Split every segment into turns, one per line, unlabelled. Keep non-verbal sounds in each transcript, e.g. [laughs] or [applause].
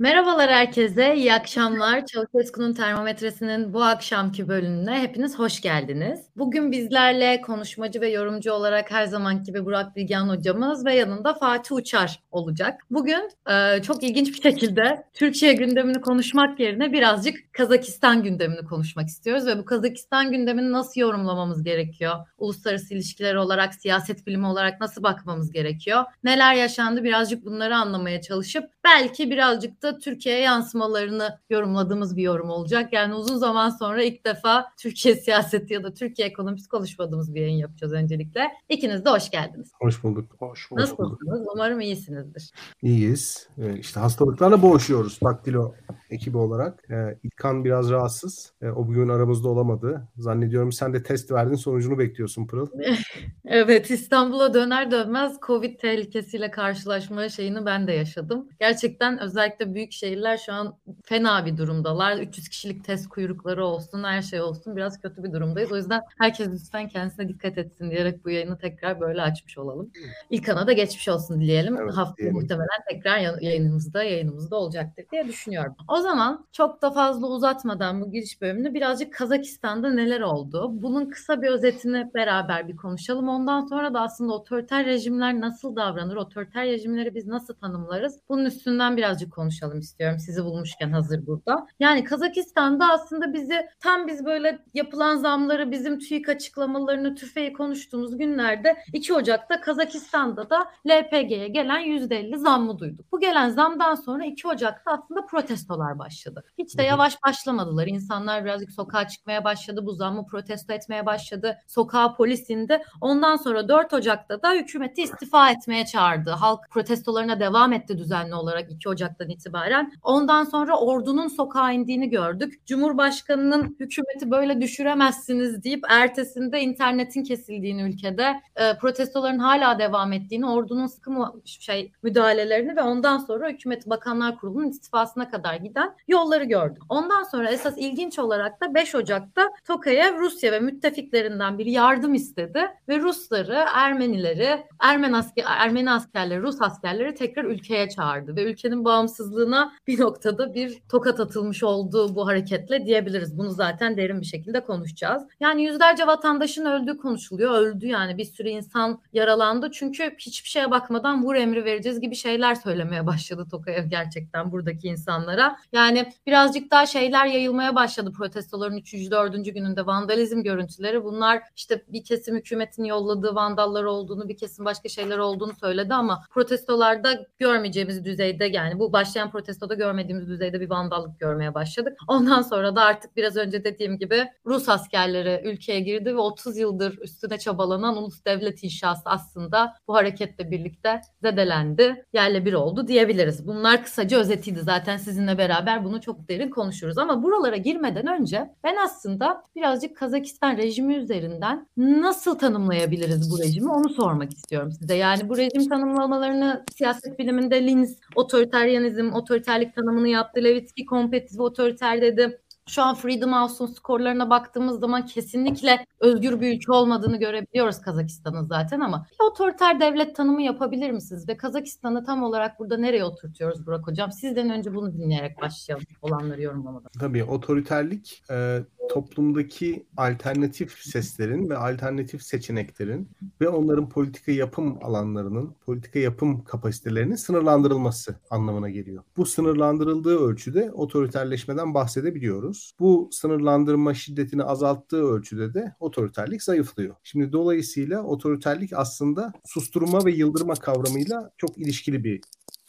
Merhabalar herkese, iyi akşamlar. Çavuşesku'nun termometresinin bu akşamki bölümüne hepiniz hoş geldiniz. Bugün bizlerle konuşmacı ve yorumcu olarak her zaman gibi Burak Bilgen hocamız ve yanında Fatih Uçar olacak. Bugün e, çok ilginç bir şekilde Türkiye gündemini konuşmak yerine birazcık Kazakistan gündemini konuşmak istiyoruz ve bu Kazakistan gündemini nasıl yorumlamamız gerekiyor? Uluslararası ilişkiler olarak, siyaset bilimi olarak nasıl bakmamız gerekiyor? Neler yaşandı birazcık bunları anlamaya çalışıp belki birazcık da Türkiye'ye yansımalarını yorumladığımız bir yorum olacak. Yani uzun zaman sonra ilk defa Türkiye [laughs] siyaseti ya da Türkiye ekonomisi konuşmadığımız bir yayın yapacağız öncelikle. İkiniz de hoş geldiniz.
Hoş bulduk.
Hoş bulduk. Nasılsınız? Umarım iyisinizdir.
İyiyiz. Ee, işte hastalıklarla boğuşuyoruz Daktilo ekibi olarak. Ee, İlkan biraz rahatsız. Ee, o bugün aramızda olamadı. Zannediyorum sen de test verdin sonucunu bekliyorsun Pırıl. [laughs]
evet İstanbul'a döner dönmez Covid tehlikesiyle karşılaşma şeyini ben de yaşadım. Gerçekten özellikle büyük şehirler şu an fena bir durumdalar. 300 kişilik test kuyrukları olsun, her şey olsun. Biraz kötü bir durumdayız. O yüzden herkes lütfen kendisine dikkat etsin diyerek bu yayını tekrar böyle açmış olalım. İlk da geçmiş olsun dileyelim. Evet, Haftaya muhtemelen tekrar yayınımızda yayınımızda olacaktır diye düşünüyorum. O zaman çok da fazla uzatmadan bu giriş bölümünü birazcık Kazakistan'da neler oldu? Bunun kısa bir özetini beraber bir konuşalım. Ondan sonra da aslında otoriter rejimler nasıl davranır? Otoriter rejimleri biz nasıl tanımlarız? Bunun üstünden birazcık konuşalım istiyorum sizi bulmuşken hazır burada. Yani Kazakistan'da aslında bizi tam biz böyle yapılan zamları bizim TÜİK açıklamalarını tüfeği konuştuğumuz günlerde 2 Ocak'ta Kazakistan'da da LPG'ye gelen %50 zammı duyduk. Bu gelen zamdan sonra 2 Ocak'ta aslında protestolar başladı. Hiç de yavaş başlamadılar. İnsanlar birazcık sokağa çıkmaya başladı. Bu zammı protesto etmeye başladı. Sokağa polis indi. Ondan sonra 4 Ocak'ta da hükümeti istifa etmeye çağırdı. Halk protestolarına devam etti düzenli olarak 2 Ocak'tan itibaren. Ondan sonra ordunun sokağa indiğini gördük. Cumhurbaşkanının hükümeti böyle düşüremezsiniz deyip ertesinde internetin kesildiğini ülkede e, protestoların hala devam ettiğini, ordunun sıkı şey müdahalelerini ve ondan sonra hükümet bakanlar kurulunun istifasına kadar giden yolları gördük. Ondan sonra esas ilginç olarak da 5 Ocak'ta Tokayev Rusya ve müttefiklerinden bir yardım istedi ve Rusları, Ermenileri, Ermen asker, Ermeni askerleri, Rus askerleri tekrar ülkeye çağırdı ve ülkenin bağımsızlığını sağlığına bir noktada bir tokat atılmış olduğu bu hareketle diyebiliriz. Bunu zaten derin bir şekilde konuşacağız. Yani yüzlerce vatandaşın öldüğü konuşuluyor. Öldü yani bir sürü insan yaralandı. Çünkü hiçbir şeye bakmadan vur emri vereceğiz gibi şeyler söylemeye başladı Tokayev gerçekten buradaki insanlara. Yani birazcık daha şeyler yayılmaya başladı protestoların 3. 4. gününde vandalizm görüntüleri. Bunlar işte bir kesim hükümetin yolladığı vandallar olduğunu, bir kesim başka şeyler olduğunu söyledi ama protestolarda görmeyeceğimiz düzeyde yani bu başlayan protestoda görmediğimiz düzeyde bir vandallık görmeye başladık. Ondan sonra da artık biraz önce dediğim gibi Rus askerleri ülkeye girdi ve 30 yıldır üstüne çabalanan ulus devlet inşası aslında bu hareketle birlikte zedelendi, yerle bir oldu diyebiliriz. Bunlar kısaca özetiydi zaten sizinle beraber bunu çok derin konuşuruz ama buralara girmeden önce ben aslında birazcık Kazakistan rejimi üzerinden nasıl tanımlayabiliriz bu rejimi onu sormak istiyorum size. Yani bu rejim tanımlamalarını siyaset biliminde Linz, otoriteryanizm otoriterlik tanımını yaptı. Levitsky kompetitif otoriter dedi. Şu an Freedom House'un skorlarına baktığımız zaman kesinlikle özgür bir ülke olmadığını görebiliyoruz Kazakistan'ın zaten ama bir otoriter devlet tanımı yapabilir misiniz? Ve Kazakistan'ı tam olarak burada nereye oturtuyoruz Burak Hocam? Sizden önce bunu dinleyerek başlayalım olanları yorumlamada.
Tabii otoriterlik e, toplumdaki alternatif seslerin ve alternatif seçeneklerin ve onların politika yapım alanlarının, politika yapım kapasitelerinin sınırlandırılması anlamına geliyor. Bu sınırlandırıldığı ölçüde otoriterleşmeden bahsedebiliyoruz. Bu sınırlandırma şiddetini azalttığı ölçüde de otoriterlik zayıflıyor. Şimdi dolayısıyla otoriterlik aslında susturma ve yıldırma kavramıyla çok ilişkili bir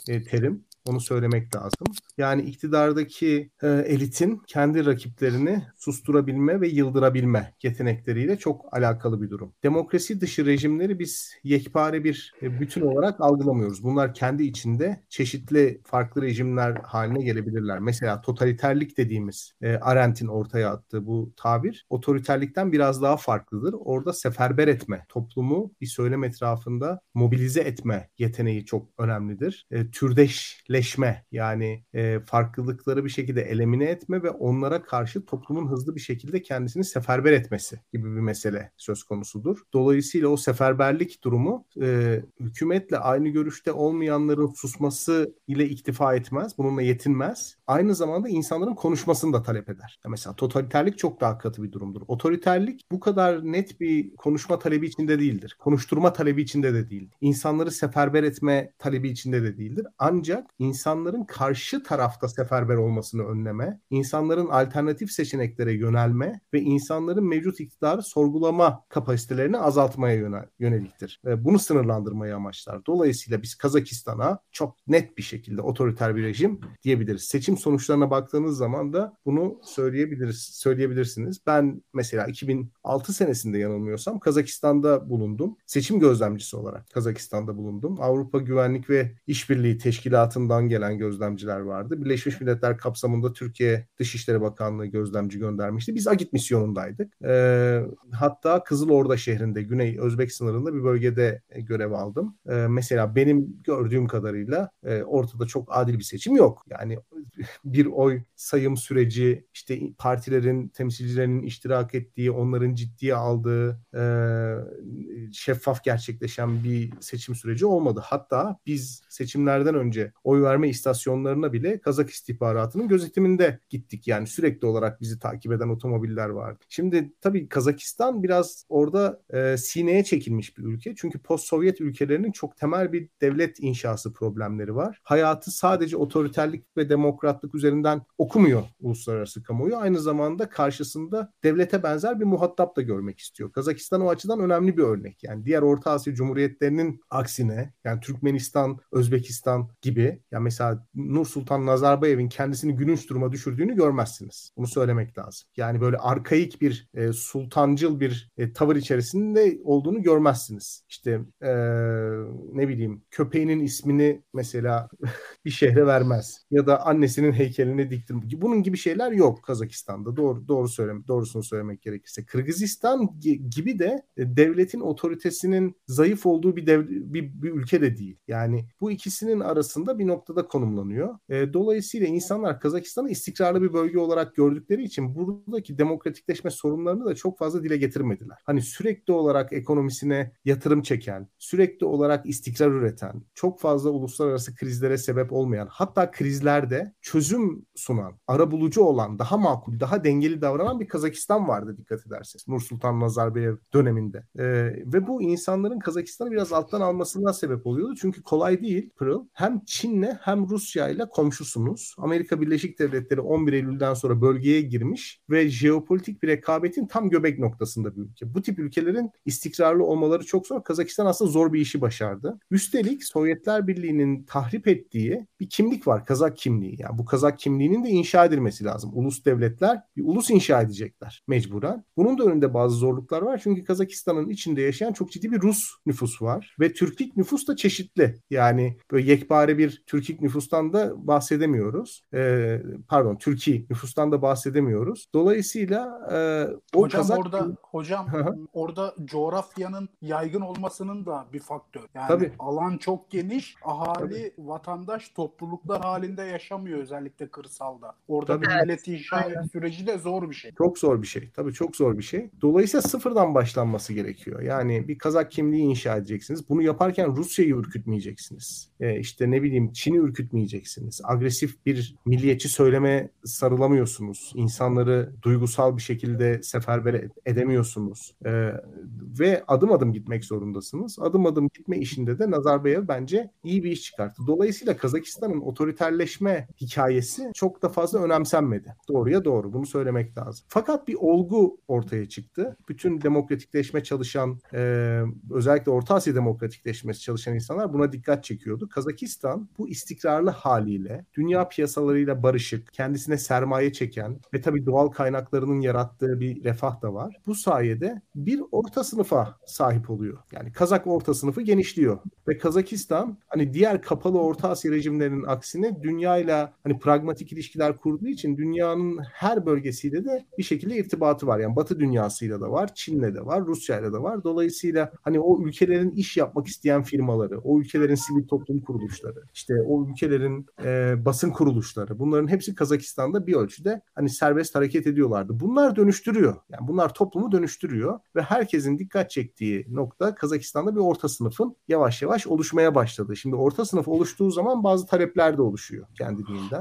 e, terim. Onu söylemek lazım. Yani iktidardaki e, elitin kendi rakiplerini susturabilme ve yıldırabilme yetenekleriyle çok alakalı bir durum. Demokrasi dışı rejimleri biz yekpare bir e, bütün olarak algılamıyoruz. Bunlar kendi içinde çeşitli farklı rejimler haline gelebilirler. Mesela totaliterlik dediğimiz e, Arendt'in ortaya attığı bu tabir otoriterlikten biraz daha farklıdır. Orada seferber etme, toplumu bir söylem etrafında mobilize etme yeteneği çok önemlidir. E, türdeş seferberleşme yani e, farklılıkları bir şekilde elemine etme ve onlara karşı toplumun hızlı bir şekilde kendisini seferber etmesi gibi bir mesele söz konusudur. Dolayısıyla o seferberlik durumu e, hükümetle aynı görüşte olmayanların susması ile iktifa etmez. Bununla yetinmez. Aynı zamanda insanların konuşmasını da talep eder. Mesela totaliterlik çok daha katı bir durumdur. Otoriterlik bu kadar net bir konuşma talebi içinde değildir. Konuşturma talebi içinde de değil. İnsanları seferber etme talebi içinde de değildir. Ancak insanların karşı tarafta seferber olmasını önleme, insanların alternatif seçeneklere yönelme ve insanların mevcut iktidarı sorgulama kapasitelerini azaltmaya yönel, yöneliktir. Bunu sınırlandırmayı amaçlar. Dolayısıyla biz Kazakistan'a çok net bir şekilde otoriter bir rejim diyebiliriz. Seçim sonuçlarına baktığınız zaman da bunu söyleyebiliriz, söyleyebilirsiniz. Ben mesela 2006 senesinde yanılmıyorsam Kazakistan'da bulundum. Seçim gözlemcisi olarak Kazakistan'da bulundum. Avrupa Güvenlik ve İşbirliği Teşkilatı'ndan gelen gözlemciler vardı. Birleşmiş Milletler kapsamında Türkiye Dışişleri Bakanlığı gözlemci göndermişti. Biz Agit misyonundaydık. Ee, hatta Kızılorda şehrinde Güney Özbek sınırında bir bölgede görev aldım. Ee, mesela benim gördüğüm kadarıyla e, ortada çok adil bir seçim yok. Yani bir oy sayım süreci, işte partilerin temsilcilerinin iştirak ettiği, onların ciddiye aldığı, e, şeffaf gerçekleşen bir seçim süreci olmadı. Hatta biz seçimlerden önce oy verme istasyonlarına bile Kazak istihbaratının gözetiminde gittik. Yani sürekli olarak bizi takip eden otomobiller vardı. Şimdi tabii Kazakistan biraz orada e, sineye çekilmiş bir ülke. Çünkü post-Sovyet ülkelerinin çok temel bir devlet inşası problemleri var. Hayatı sadece otoriterlik ve demokratlık üzerinden okumuyor uluslararası kamuoyu. Aynı zamanda karşısında devlete benzer bir muhatap da görmek istiyor. Kazakistan o açıdan önemli bir örnek. Yani diğer Orta Asya Cumhuriyetlerinin aksine yani Türkmenistan, Özbekistan gibi yani mesela Nur Sultan Nazarbayev'in kendisini gülünç duruma düşürdüğünü görmezsiniz. Bunu söylemek lazım. Yani böyle arkaik bir e, sultancıl bir e, tavır içerisinde olduğunu görmezsiniz. İşte e, ne bileyim köpeğinin ismini mesela [laughs] bir şehre vermez ya da annesinin heykelini diktir. Bunun gibi şeyler yok Kazakistan'da. Doğru doğru söylem doğrusunu söylemek gerekirse. Kırgızistan gibi de e, devletin otoritesinin zayıf olduğu bir, dev, bir, bir ülke de değil. Yani bu ikisinin arasında bir noktada konumlanıyor. E, dolayısıyla insanlar Kazakistan'ı istikrarlı bir bölge olarak gördükleri için buradaki demokratikleşme sorunlarını da çok fazla dile getirmediler. Hani sürekli olarak ekonomisine yatırım çeken, sürekli olarak istikrar üreten, çok fazla uluslararası krizlere sebep olmayan, hatta krizlerde çözüm sunan, ara bulucu olan, daha makul, daha dengeli davranan bir Kazakistan vardı dikkat ederseniz. Nursultan Nazarbayev döneminde. Ee, ve bu insanların Kazakistan'ı biraz alttan almasından sebep oluyordu. Çünkü kolay değil Pırıl. Hem Çin'le hem Rusya ile komşusunuz. Amerika Birleşik Devletleri 11 Eylül'den sonra bölgeye girmiş ve jeopolitik bir rekabetin tam göbek noktasında bir ülke. Bu tip ülkelerin istikrarlı olmaları çok zor. Kazakistan aslında zor bir işi başardı. Üstelik Sovyetler Birliği'nin tahrip ettiği bir kimlik var. Kazak kimliği. Yani bu Kazak kimliğinin de inşa edilmesi lazım. Ulus devletler bir ulus inşa edecekler mecburen. Bunun da önünde bazı zorluklar var. Çünkü Kazakistan'ın içinde yaşayan çok ciddi bir Rus nüfus var. Ve Türkik nüfus da çeşitli. Yani böyle yekpare bir Türkik nüfustan da bahsedemiyoruz. Ee, pardon Türkiye nüfustan da bahsedemiyoruz. Dolayısıyla e, o
hocam
Kazak...
orada hocam orada coğrafyanın yaygın olmasının da bir faktör. Yani
Tabii.
alan çok geniş, ahali vatandaş topluluklar halinde yaşamıyor özellikle kırsalda. Orada
Tabii.
bir millet inşa süreci de zor bir şey.
Çok zor bir şey. Tabii çok zor bir şey. Dolayısıyla sıfırdan başlanması gerekiyor. Yani bir Kazak kimliği inşa edeceksiniz. Bunu yaparken Rusya'yı ürkütmeyeceksiniz. Ee, işte ne bileyim Çin'i ürkütmeyeceksiniz. Agresif bir milliyetçi söyleme sarılamıyorsunuz. İnsanları duygusal bir şekilde seferber ed- edemiyorsunuz. Ee, ve adım adım gitmek zorundasınız. Adım adım gitme işinde de Nazarbayev bence iyi bir iş çıkarttı. Dolayısıyla Kazakistan'ın otoriterleşme hikayesi çok da fazla önemsenmedi. Doğruya doğru bunu söylemek lazım. Fakat bir olgu ortaya çıktı. Bütün demokratikleşme çalışan e, özellikle Orta Asya demokratikleşmesi çalışan insanlar buna dikkat çekiyordu. Kazakistan bu istikrarlı haliyle dünya piyasalarıyla barışık, kendisine sermaye çeken ve tabii doğal kaynaklarının yarattığı bir refah da var. Bu sayede bir orta sınıfa sahip oluyor. Yani Kazak orta sınıfı genişliyor ve Kazakistan hani diğer kapalı Orta Asya rejimlerinin aksine dünyayla hani pragmatik ilişkiler kurduğu için dünyanın her bölgesiyle de bir şekilde irtibatı var. Yani Batı dünyasıyla da var, Çin'le de var, Rusya'yla da var. Dolayısıyla hani o ülkelerin iş yapmak isteyen firmaları, o ülkelerin sivil toplum kuruluşları, işte o ülkelerin e, basın kuruluşları bunların hepsi Kazakistan'da bir ölçüde hani serbest hareket ediyorlardı. Bunlar dönüştürüyor. Yani bunlar toplumu dönüştürüyor ve herkesin dikkat çektiği nokta Kazakistan'da bir orta sınıfın yavaş yavaş oluşmaya başladı. Şimdi orta sınıf oluştuğu zaman bazı talepler de oluşuyor kendiliğinden.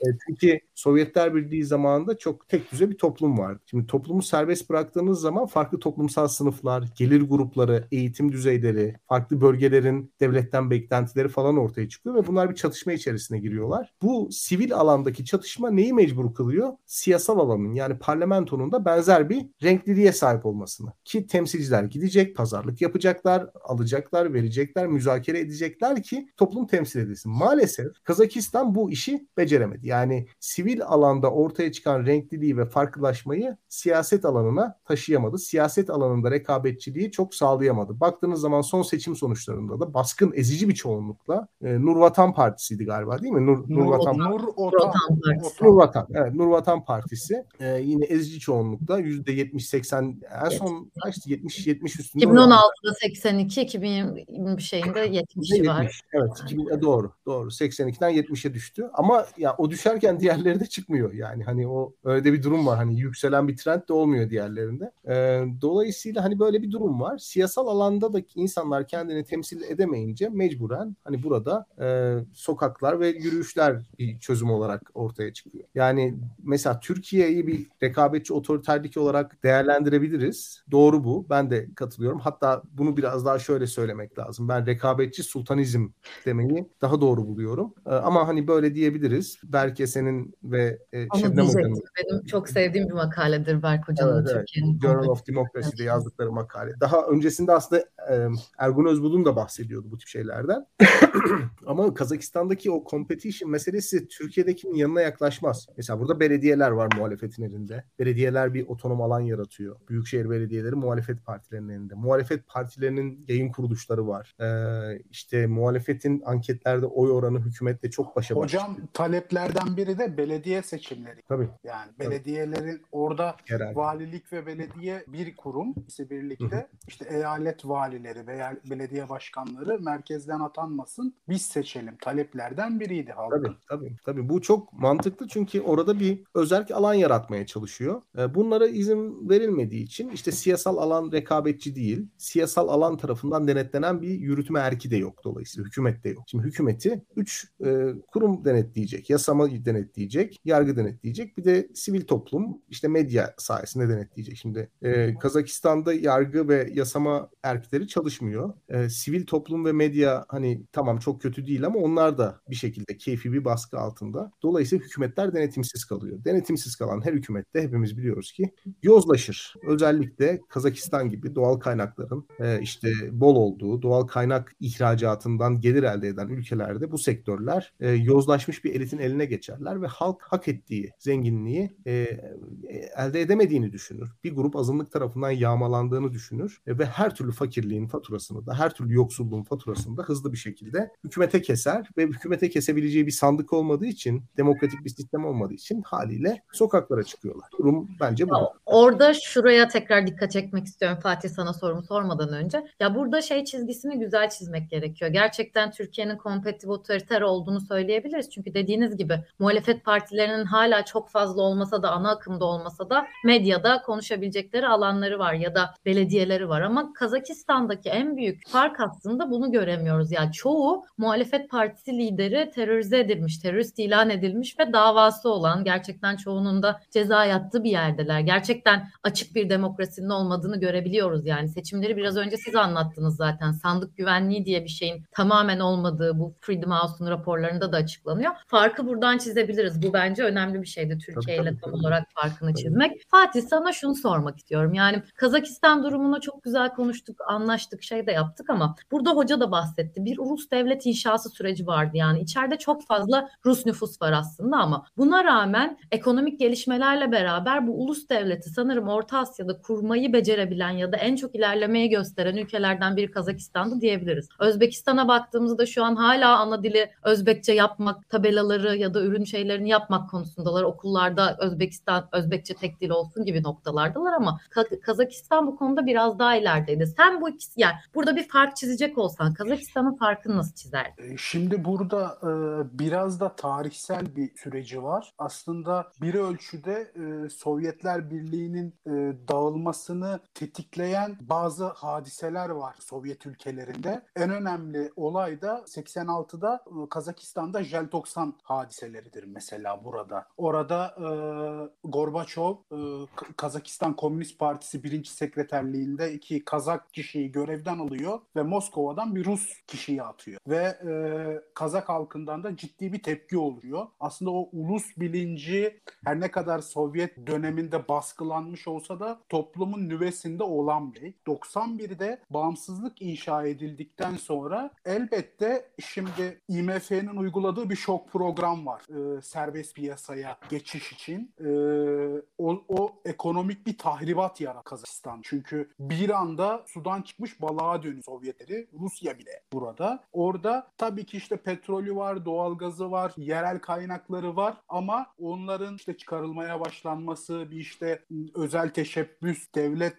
E, çünkü Sovyetler Birliği zamanında çok tek düze bir toplum vardı. Şimdi toplumu serbest bıraktığınız zaman farklı toplumsal sınıflar, gelir grupları, eğitim düzeyleri, farklı bölgelerin devletten beklentileri falan ortaya çıkıyor ve bunlar bir çatışma içerisine giriyorlar. Bu sivil alandaki çatışma neyi mecbur kılıyor? Siyasal alanın yani parlamentonun da benzer bir renkliliğe sahip olmasını. Ki temsilciler gidecek, pazarlık yapacaklar, alacaklar, verecekler, müzakere edecekler ki toplum temsil edilsin. Maalesef Kazakistan bu işi beceremedi. Yani sivil alanda ortaya çıkan renkliliği ve farklılaşmayı siyaset alanına taşıyamadı. Siyaset alanında rekabetçiliği çok sağlayamadı. Baktığınız zaman son seçim sonuçlarında da baskın ezici bir çoğunlukla e, Nurvatan Partisi'ydi galiba değil mi? Nur, Nur, Nurvatan
Nur Otan.
Partisi.
Nurvatan, evet Nurvatan Partisi e, yine ezici çoğunlukla %70-80 en son kaçtı? 70-70 üstünde.
2016'da 82, 2020 şeyinde 70 var.
70, evet 2000, e, doğru doğru 82'den 70'e düştü ama ya o düşerken diğerleri de çıkmıyor yani hani o öyle bir durum var hani yükselen bir trend de olmuyor diğerlerinde. E, dolayısıyla hani böyle bir durum var. Siyasal alanda da insanlar kendini temsil edemeyince mecburen hani burada e, sokaklar ve yürüyüşler bir çözüm olarak ortaya çıkıyor. Yani mesela Türkiye'yi bir rekabetçi otoriterlik olarak değerlendirebiliriz. Doğru bu. Ben de katılıyorum. Hatta bunu biraz daha şöyle söylemek lazım. Ben rekabetçi sultanizm demeyi daha doğru buluyorum. E, ama hani böyle diyebiliriz. Berke senin ve e,
Onu
Şebnem. Hoca'nın
Benim çok sevdiğim bir makaledir Berk Hoca'nın
Evet, evet.
Türkiye'nin.
Journal of Democracy'de yazdıkları makale. Daha öncesinde aslında e, Ergun Özbulut da bahsediyordu bu tip şeylerden. [coughs] Ama Kazakistan'daki o competition meselesi Türkiye'dekinin yanına yaklaşmaz. Mesela burada belediyeler var muhalefetin elinde. Belediyeler bir otonom alan yaratıyor. Büyükşehir belediyeleri muhalefet partilerinin elinde. Muhalefet partilerinin yayın kuruluşları var. Ee, işte muhalefetin anketlerde oy oranı hükümetle çok başa baş.
Hocam taleplerden biri de belediye seçimleri.
Tabii.
Yani belediyelerin orada
Herhalde.
valilik ve belediye bir kurum ikisi birlikte işte eyalet valileri veya belediye başkanları merkezden atanmasın biz seçelim taleplerden biriydi halkın.
Tabii tabii tabii bu çok mantıklı çünkü orada bir özerk alan yaratmaya çalışıyor. E, Bunlara izin verilmediği için işte siyasal alan rekabetçi değil. Siyasal alan tarafından denetlenen bir yürütme erki de yok dolayısıyla hükümet de yok. Şimdi hükümeti 3 kurum denetleyecek. Yasama denetleyecek, yargı denetleyecek. Bir de sivil toplum işte medya sayesinde denetleyecek. Şimdi e, Kazakistan'da yargı ve yasama erkleri çalışmıyor. E, sivil toplum ve medya hani tamam çok kötü değil ama onlar da bir şekilde keyfi bir baskı altında. Dolayısıyla hükümetler denetimsiz kalıyor. Denetimsiz kalan her hükümette hepimiz biliyoruz ki yozlaşır. Özellikle Kazakistan gibi doğal kaynakların e, işte bol olduğu, doğal kaynak ihracatından gelir elde eden ülkelerde bu sektörler e, yozlaşmış bir elitin eline geçerler ve halk hak ettiği zenginliği e, e, elde edemediğini düşünür. Bir grup azınlık tarafından yağmalandığını düşünür e, ve her türlü fakirliğin faturasını da her türlü yoksulluğun faturasını da hızlı bir şekilde hükümete keser ve hükümete kesebileceği bir sandık olmadığı için demokratik bir sistem olmadığı için haliyle sokaklara çıkıyorlar. Durum bence bu.
Orada şuraya tekrar dikkat çekmek istiyorum Fatih sana sorumu sormadan önce. Ya burada şey çizgisini güzel çizmek gerekiyor. Gerçekten Türkiye'nin kompetitif otoriter olduğunu söyleyebiliriz. Çünkü dediğiniz gibi muhalefet partilerinin hala çok fazla olmasa da ana akımda olmasa da medyada konuşabilecekleri alanları var ya da belediyeleri var. Ama Kazakistan'daki en büyük fark aslında bunu göremiyoruz. Yani çoğu muhalefet partisi lideri terörize edilmiş, terörist ilan edilmiş ve davası olan gerçekten çoğunun da ceza yattığı bir yerdeler. Gerçekten açık bir demokrasinin olmadığını görebiliyoruz yani. Seçimleri biraz önce siz anlattınız zaten. Sandık güvenliği diye bir şeyin tamamen olmadığı bu Freedom House'un raporlarında da açıklanıyor. Farkı buradan çizebiliriz. Bu bence önemli bir şeydi Türkiye ile tam olarak farkını çizmek. Fatih sana şunu sormak istiyorum. Yani Kazakistan durumuna çok güzel konuştuk, anlaştık, şey de yaptık ama burada hoca da bahsetti. Bir ulus devlet inşası süreci vardı yani. içeride çok fazla Rus nüfus var aslında ama buna rağmen ekonomik gelişmelerle beraber bu ulus devleti sanırım Orta Asya'da kurmayı becerebilen ya da en çok ilerlemeyi gösteren ülkelerden biri Kazakistan'dı diyebiliriz. Özbekistan'a baktığımızda şu an hala ana dili Özbekçe yapmak tabelaları ya da Orada ürün şeylerini yapmak konusundalar. Okullarda Özbekistan, Özbekçe tek dil olsun gibi noktalardalar ama Kazakistan bu konuda biraz daha ilerideydi. Sen bu ikisi yani burada bir fark çizecek olsan Kazakistan'ın farkını nasıl çizerdin?
E, şimdi burada e, biraz da tarihsel bir süreci var. Aslında bir ölçüde e, Sovyetler Birliği'nin dağılmasını tetikleyen bazı hadiseler var Sovyet ülkelerinde. En önemli olay da 86'da e, Kazakistan'da Jeltoksan hadiseleridir mesela burada. Orada e, Gorbaçov e, Kazakistan Komünist Partisi birinci sekreterliğinde iki Kazak kişiyi görevden alıyor ve Moskova'dan bir Rus kişiyi atıyor. Ve e, Kazak halkından da ciddi bir tepki oluyor. Aslında o ulus bilinci her ne kadar Sovyet döneminde baskılanmış olsa da toplumun nüvesinde olan bir. 91'de bağımsızlık inşa edildikten sonra elbette şimdi IMF'nin uyguladığı bir şok program var. E, serbest piyasaya geçiş için. E, o, o ekonomik bir tahribat yarattı Kazakistan. Çünkü bir anda sudan çıkmış balığa dönüyor Sovyetleri. Rusya bile burada. Orada tabii ki işte petrolü var, doğalgazı var, yerel kaynakları var ama onların işte çıkarılmaya başlanması, bir işte özel teşebbüs, devlet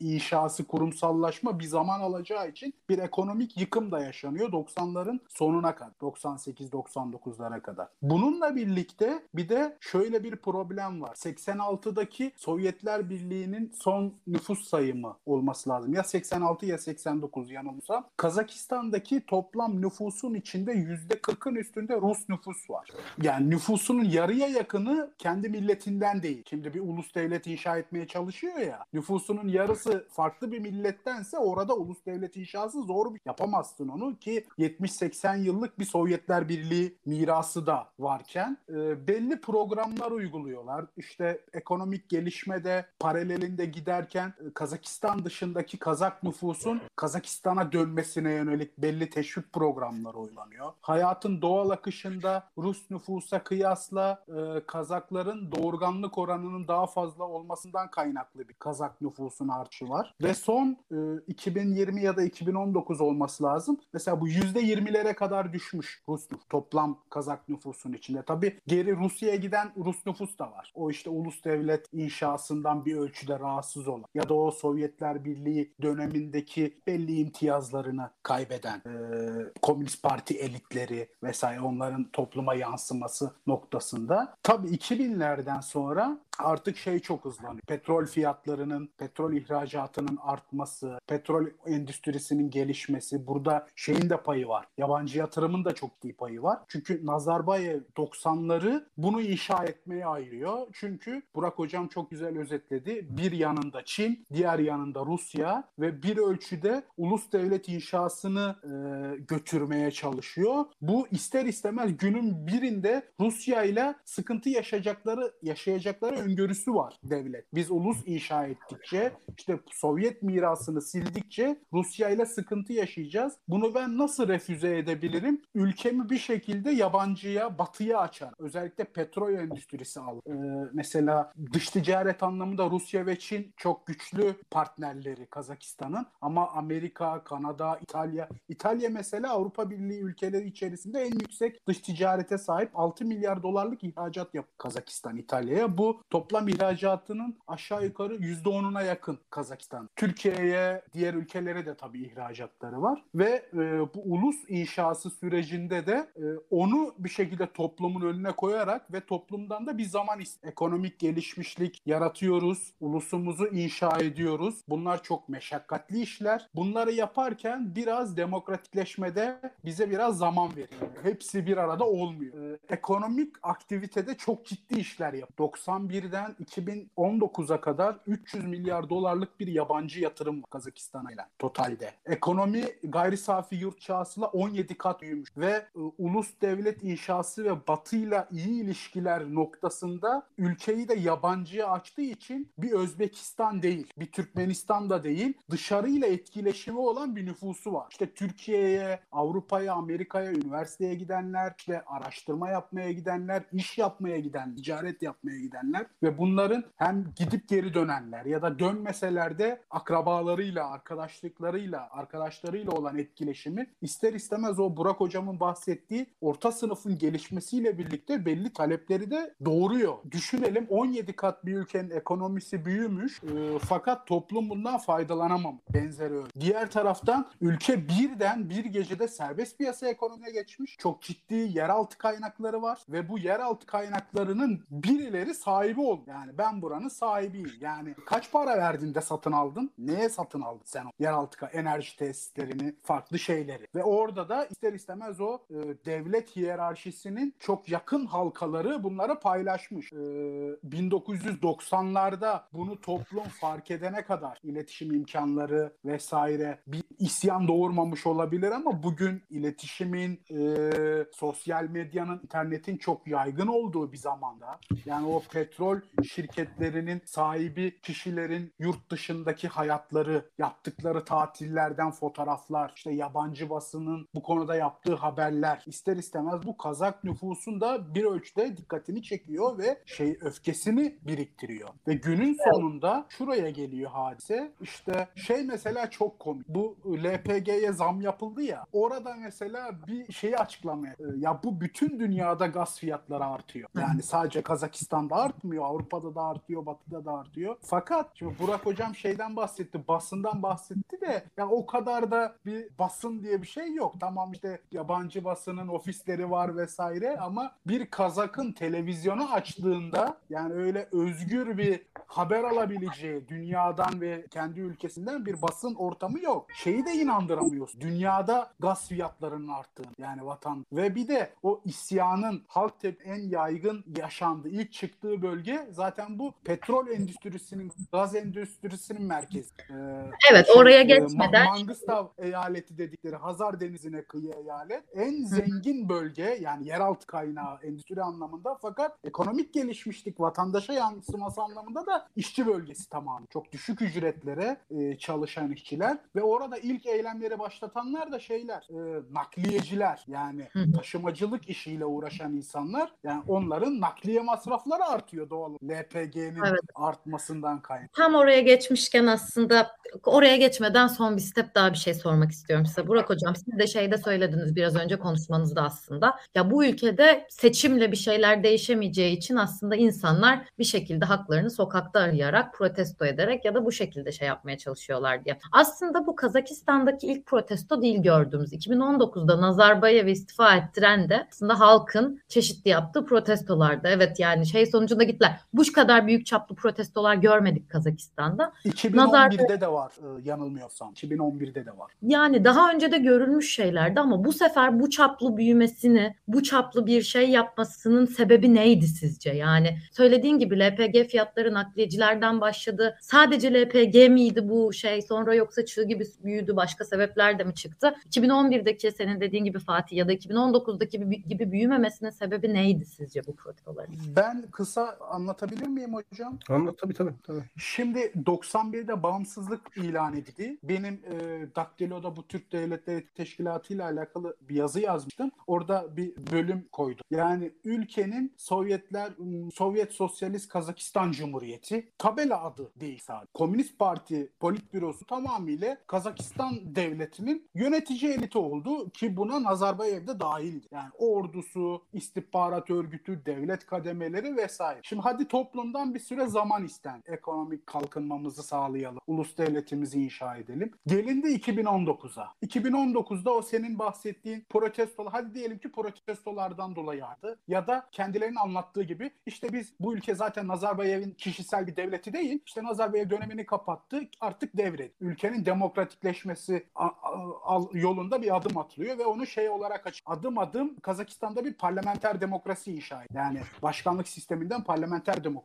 inşası, kurumsallaşma bir zaman alacağı için bir ekonomik yıkım da yaşanıyor 90'ların sonuna kadar. 98-99'lara kadar. Bununla birlikte bir de şöyle bir problem var. 86'daki Sovyetler Birliği'nin son nüfus sayımı olması lazım. Ya 86 ya 89 yanılmıyorsam. Kazakistan'daki toplam nüfusun içinde %40'ın üstünde Rus nüfus var. Yani nüfusunun yarıya yakını kendi milletinden değil. Şimdi bir ulus devlet inşa etmeye çalışıyor ya. Nüfusunun yarısı farklı bir millettense orada ulus devlet inşası zor yapamazsın onu ki 70-80 yıllık bir Sovyetler Birliği mirası da varken e, belli programlar uyguluyorlar. İşte ekonomik gelişmede paralelinde giderken e, Kazakistan dışındaki Kazak nüfusun Kazakistan'a dönmesine yönelik belli teşvik programları uygulanıyor. Hayatın doğal akışında Rus nüfusa kıyasla e, Kazakların doğurganlık oranının daha fazla olmasından kaynaklı bir Kazak nüfusun artışı var. Ve son e, 2020 ya da 2019 olması lazım. Mesela bu %20'lere kadar düşmüş Rus nüfus, toplam Kazak nüfusun içinde. Tabii geri Rusya'ya giden Rus nüfus da var. O işte ulus devlet inşasından bir ölçüde rahatsız olan ya da o Sovyetler Birliği dönemindeki belli imtiyazlarını kaybeden e, Komünist Parti elitleri vesaire onların topluma yansıması noktasında. Tabii 2000'lerden sonra artık şey çok hızlanıyor. Petrol fiyatlarının, petrol ihracatının artması, petrol endüstrisinin gelişmesi burada şeyin de payı var. Yabancı yatırımın da çok iyi payı var. Çünkü Nazarbayev 90'ları bunu inşa etmeye ayırıyor. Çünkü Burak hocam çok güzel özetledi. Bir yanında Çin, diğer yanında Rusya ve bir ölçüde ulus devlet inşasını e, götürmeye çalışıyor. Bu ister istemez günün birinde Rusya ile sıkıntı yaşayacakları yaşayacakları öngörüsü var devlet. Biz ulus inşa ettikçe işte Sovyet mirasını sildikçe Rusya ile sıkıntı yaşayacağız. Bunu ben nasıl refüze edebilirim? Ülkemi bir şekilde yabancıya, batıya açar. Özellikle petrol endüstrisi al. Ee, mesela dış ticaret anlamında Rusya ve Çin çok güçlü partnerleri Kazakistan'ın ama Amerika, Kanada, İtalya. İtalya mesela Avrupa Birliği ülkeleri içerisinde en yüksek dış ticarete sahip 6 milyar dolarlık ihracat yap Kazakistan İtalya'ya. Bu toplam ihracatının aşağı yukarı %10'una yakın Kazakistan. Türkiye'ye, diğer ülkelere de tabii ihracatları var ve e, bu ulus inşası sürecinde de e, onu bir şekilde toplumun önüne koyarak ve toplumdan da bir zaman ekonomik gelişmişlik yaratıyoruz. Ulusumuzu inşa ediyoruz. Bunlar çok meşakkatli işler. Bunları yaparken biraz demokratikleşmede bize biraz zaman veriyor. Hepsi bir arada olmuyor. Ee, ekonomik aktivitede çok ciddi işler yap. 91'den 2019'a kadar 300 milyar dolarlık bir yabancı yatırım Kazakistan'a ile totalde. Ekonomi gayri safi yurt çağısıyla 17 kat büyümüş ve e, ulus devlet inşası ve batıyla iyi ilişkiler noktasında ülkeyi de yabancıya açtığı için bir Özbekistan değil, bir Türkmenistan da değil, dışarıyla etkileşimi olan bir nüfusu var. İşte Türkiye'ye, Avrupa'ya, Amerika'ya, üniversiteye gidenler, işte araştırma yapmaya gidenler, iş yapmaya giden, ticaret yapmaya gidenler ve bunların hem gidip geri dönenler ya da dönmeseler de akrabalarıyla, arkadaşlıklarıyla, arkadaşlarıyla olan etkileşimi ister istemez o Burak hocamın bahsettiği orta sınıfın gelişmesiyle birlikte belli talepleri de doğuruyor. Düşünelim 17 kat bir ülkenin ekonomisi büyümüş e, fakat toplum bundan faydalanamam. Benzeri öyle. Diğer taraftan ülke birden bir gecede serbest piyasa ekonomiye geçmiş. Çok ciddi yeraltı kaynakları var ve bu yeraltı kaynaklarının birileri sahibi ol. Yani ben buranın sahibiyim. Yani kaç para verdin de satın aldın? Neye satın aldın sen yeraltı enerji tesislerini, farklı şeyleri? Ve orada da ister istemez o e, devlet hiyerarşisinin çok yakın halkaları bunları paylaşmış. E, 1990'larda bunu toplum fark edene kadar iletişim imkanları vesaire bir isyan doğurmamış olabilir ama bugün iletişimin, e, sosyal medyanın, internetin çok yaygın olduğu bir zamanda yani o petrol şirketlerinin sahibi kişilerin yurt dışındaki hayatları, yaptıkları tatillerden fotoğraflar, işte yabancı basının bu konuda yaptığı haberler ister istemez bu Kazak nüfusun da bir ölçüde dikkatini çekiyor ve şey öfkesini biriktiriyor. Ve günün sonunda şuraya geliyor hadise. İşte şey mesela çok komik. Bu LPG'ye zam yapıldı ya. Orada mesela bir şeyi açıklamaya. Ya bu bütün dünyada gaz fiyatları artıyor. Yani sadece Kazakistan'da artmıyor. Avrupa'da da artıyor. Batı'da da artıyor. Fakat şimdi Burak hocam şeyden bahsetti. Basından bahsetti de ya o kadar da bir basın diye bir şey yok. Tamam işte yabancı basının ofisleri var vesaire ama bir Kazak'ın televizyonu açtığında yani öyle özgür bir haber alabileceği dünyadan ve kendi ülkesinden bir basın ortamı yok. Şeyi de inandıramıyorsun. Dünyada gaz fiyatlarının arttığını yani vatan ve bir de o isyanın halk tep en yaygın yaşandığı ilk çıktığı bölge zaten bu petrol endüstrisinin gaz endüstrisinin merkezi. Ee,
Evet
şey,
oraya
e,
geçmeden
Ma- Mangustav eyaleti dedikleri Hazar Denizi'ne kıyı eyalet. En zengin bölge yani yeraltı kaynağı endüstri anlamında fakat ekonomik gelişmişlik vatandaşa yansıması anlamında da işçi bölgesi tamamı. Çok düşük ücretlere e, çalışan işçiler ve orada ilk eylemleri başlatanlar da şeyler e, nakliyeciler yani taşımacılık işiyle uğraşan insanlar yani onların nakliye masrafları artıyor doğal LPG'nin
Evet.
artmasından kaynaklı.
tam oraya geçmişken aslında oraya geçmeden son bir step daha bir şey sormak istiyorum size. Burak Hocam siz de şeyde söylediniz biraz önce konuşmanızda aslında. Ya bu ülkede seçimle bir şeyler değişemeyeceği için aslında insanlar bir şekilde haklarını sokakta arayarak, protesto ederek ya da bu şekilde şey yapmaya çalışıyorlar diye. Aslında bu Kazakistan'daki ilk protesto değil gördüğümüz. 2019'da Nazarbayev'i istifa ettiren de aslında halkın çeşitli yaptığı protestolardı. Evet yani şey sonucunda gittiler. Bu kadar büyük çaplı protestolar görmedik Kazakistan'da.
2011'de de var e, yanılmıyorsam. 2011'de de var.
Yani daha önce de görülmüş şeylerdi ama bu sefer bu çaplı büyümesini, bu çaplı bir şey yapmasının sebebi neydi sizce? Yani söylediğin gibi LPG fiyatları nakliyecilerden başladı. Sadece LPG miydi bu şey sonra yoksa çığ gibi büyüdü başka sebepler de mi çıktı? 2011'deki senin dediğin gibi Fatih ya da 2019'daki gibi, gibi büyümemesinin sebebi neydi sizce bu protestoların?
Ben kısa anlatabilir miyim hocam?
Anlat tabii tabii. tabii.
Şimdi 91'de bağımsızlık ilan edildi. Benim e, Daktilo'da bu Türk Devletleri Teşkilatı ile alakalı bir yazı yazmıştım. Orada bir bölüm koydum. Yani ülkenin Sovyetler ım, Sovyet Sosyalist Kazakistan Cumhuriyeti tabela adı değil sadece. Komünist Parti politbürosu tamamıyla Kazakistan devletinin yönetici eliti oldu ki buna Nazarbayev de dahildi. Yani ordusu, istihbarat örgütü, devlet kademeleri vesaire. Şimdi hadi toplumdan bir süre zaman isten. Ekonomik kalkınmamızı sağlayalım. Ulus devletimizi inşa edelim. Gelindi 2019'a. 2019'da o senin bahsettiğin protestolar, hadi diyelim ki protestolardan dolayı arttı. Ya da kendilerinin anlattığı gibi işte biz bu ülke zaten Nazarbayev'in kişisel bir devleti değil. İşte Nazarbayev dönemini kapattı. Artık devret. Ülkenin demokratikleşmesi yolunda bir adım atılıyor ve onu şey olarak aç. Adım adım Kazakistan'da bir parlamenter demokrasi inşa ediyor. Yani başkanlık sisteminden parlamenter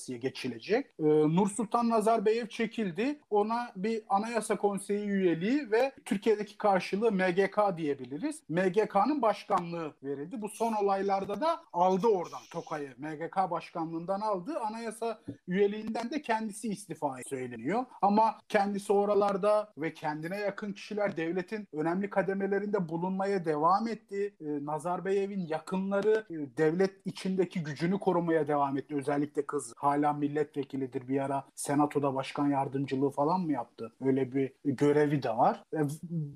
demokrasiye geçilecek. Ee, Nur Sultan Nazarbayev çekildi. Ona bir Anayasa Konseyi üyeliği ve Türkiye'deki karşılığı MGK diyebiliriz. MGK'nın başkanlığı verildi. Bu son olaylarda da aldı oradan Tokay'ı. MGK başkanlığından aldı. Anayasa üyeliğinden de kendisi istifa söyleniyor. Ama kendisi oralarda ve kendine yakın kişiler devletin önemli kademelerinde bulunmaya devam etti. Ee, Nazarbayev'in yakınları e, devlet içindeki gücünü korumaya devam etti. Özellikle kız hala milletvekilidir. Bir ara senatoda başkan yardımcılığı falan mı yaptı? Öyle bir görevi de var. E,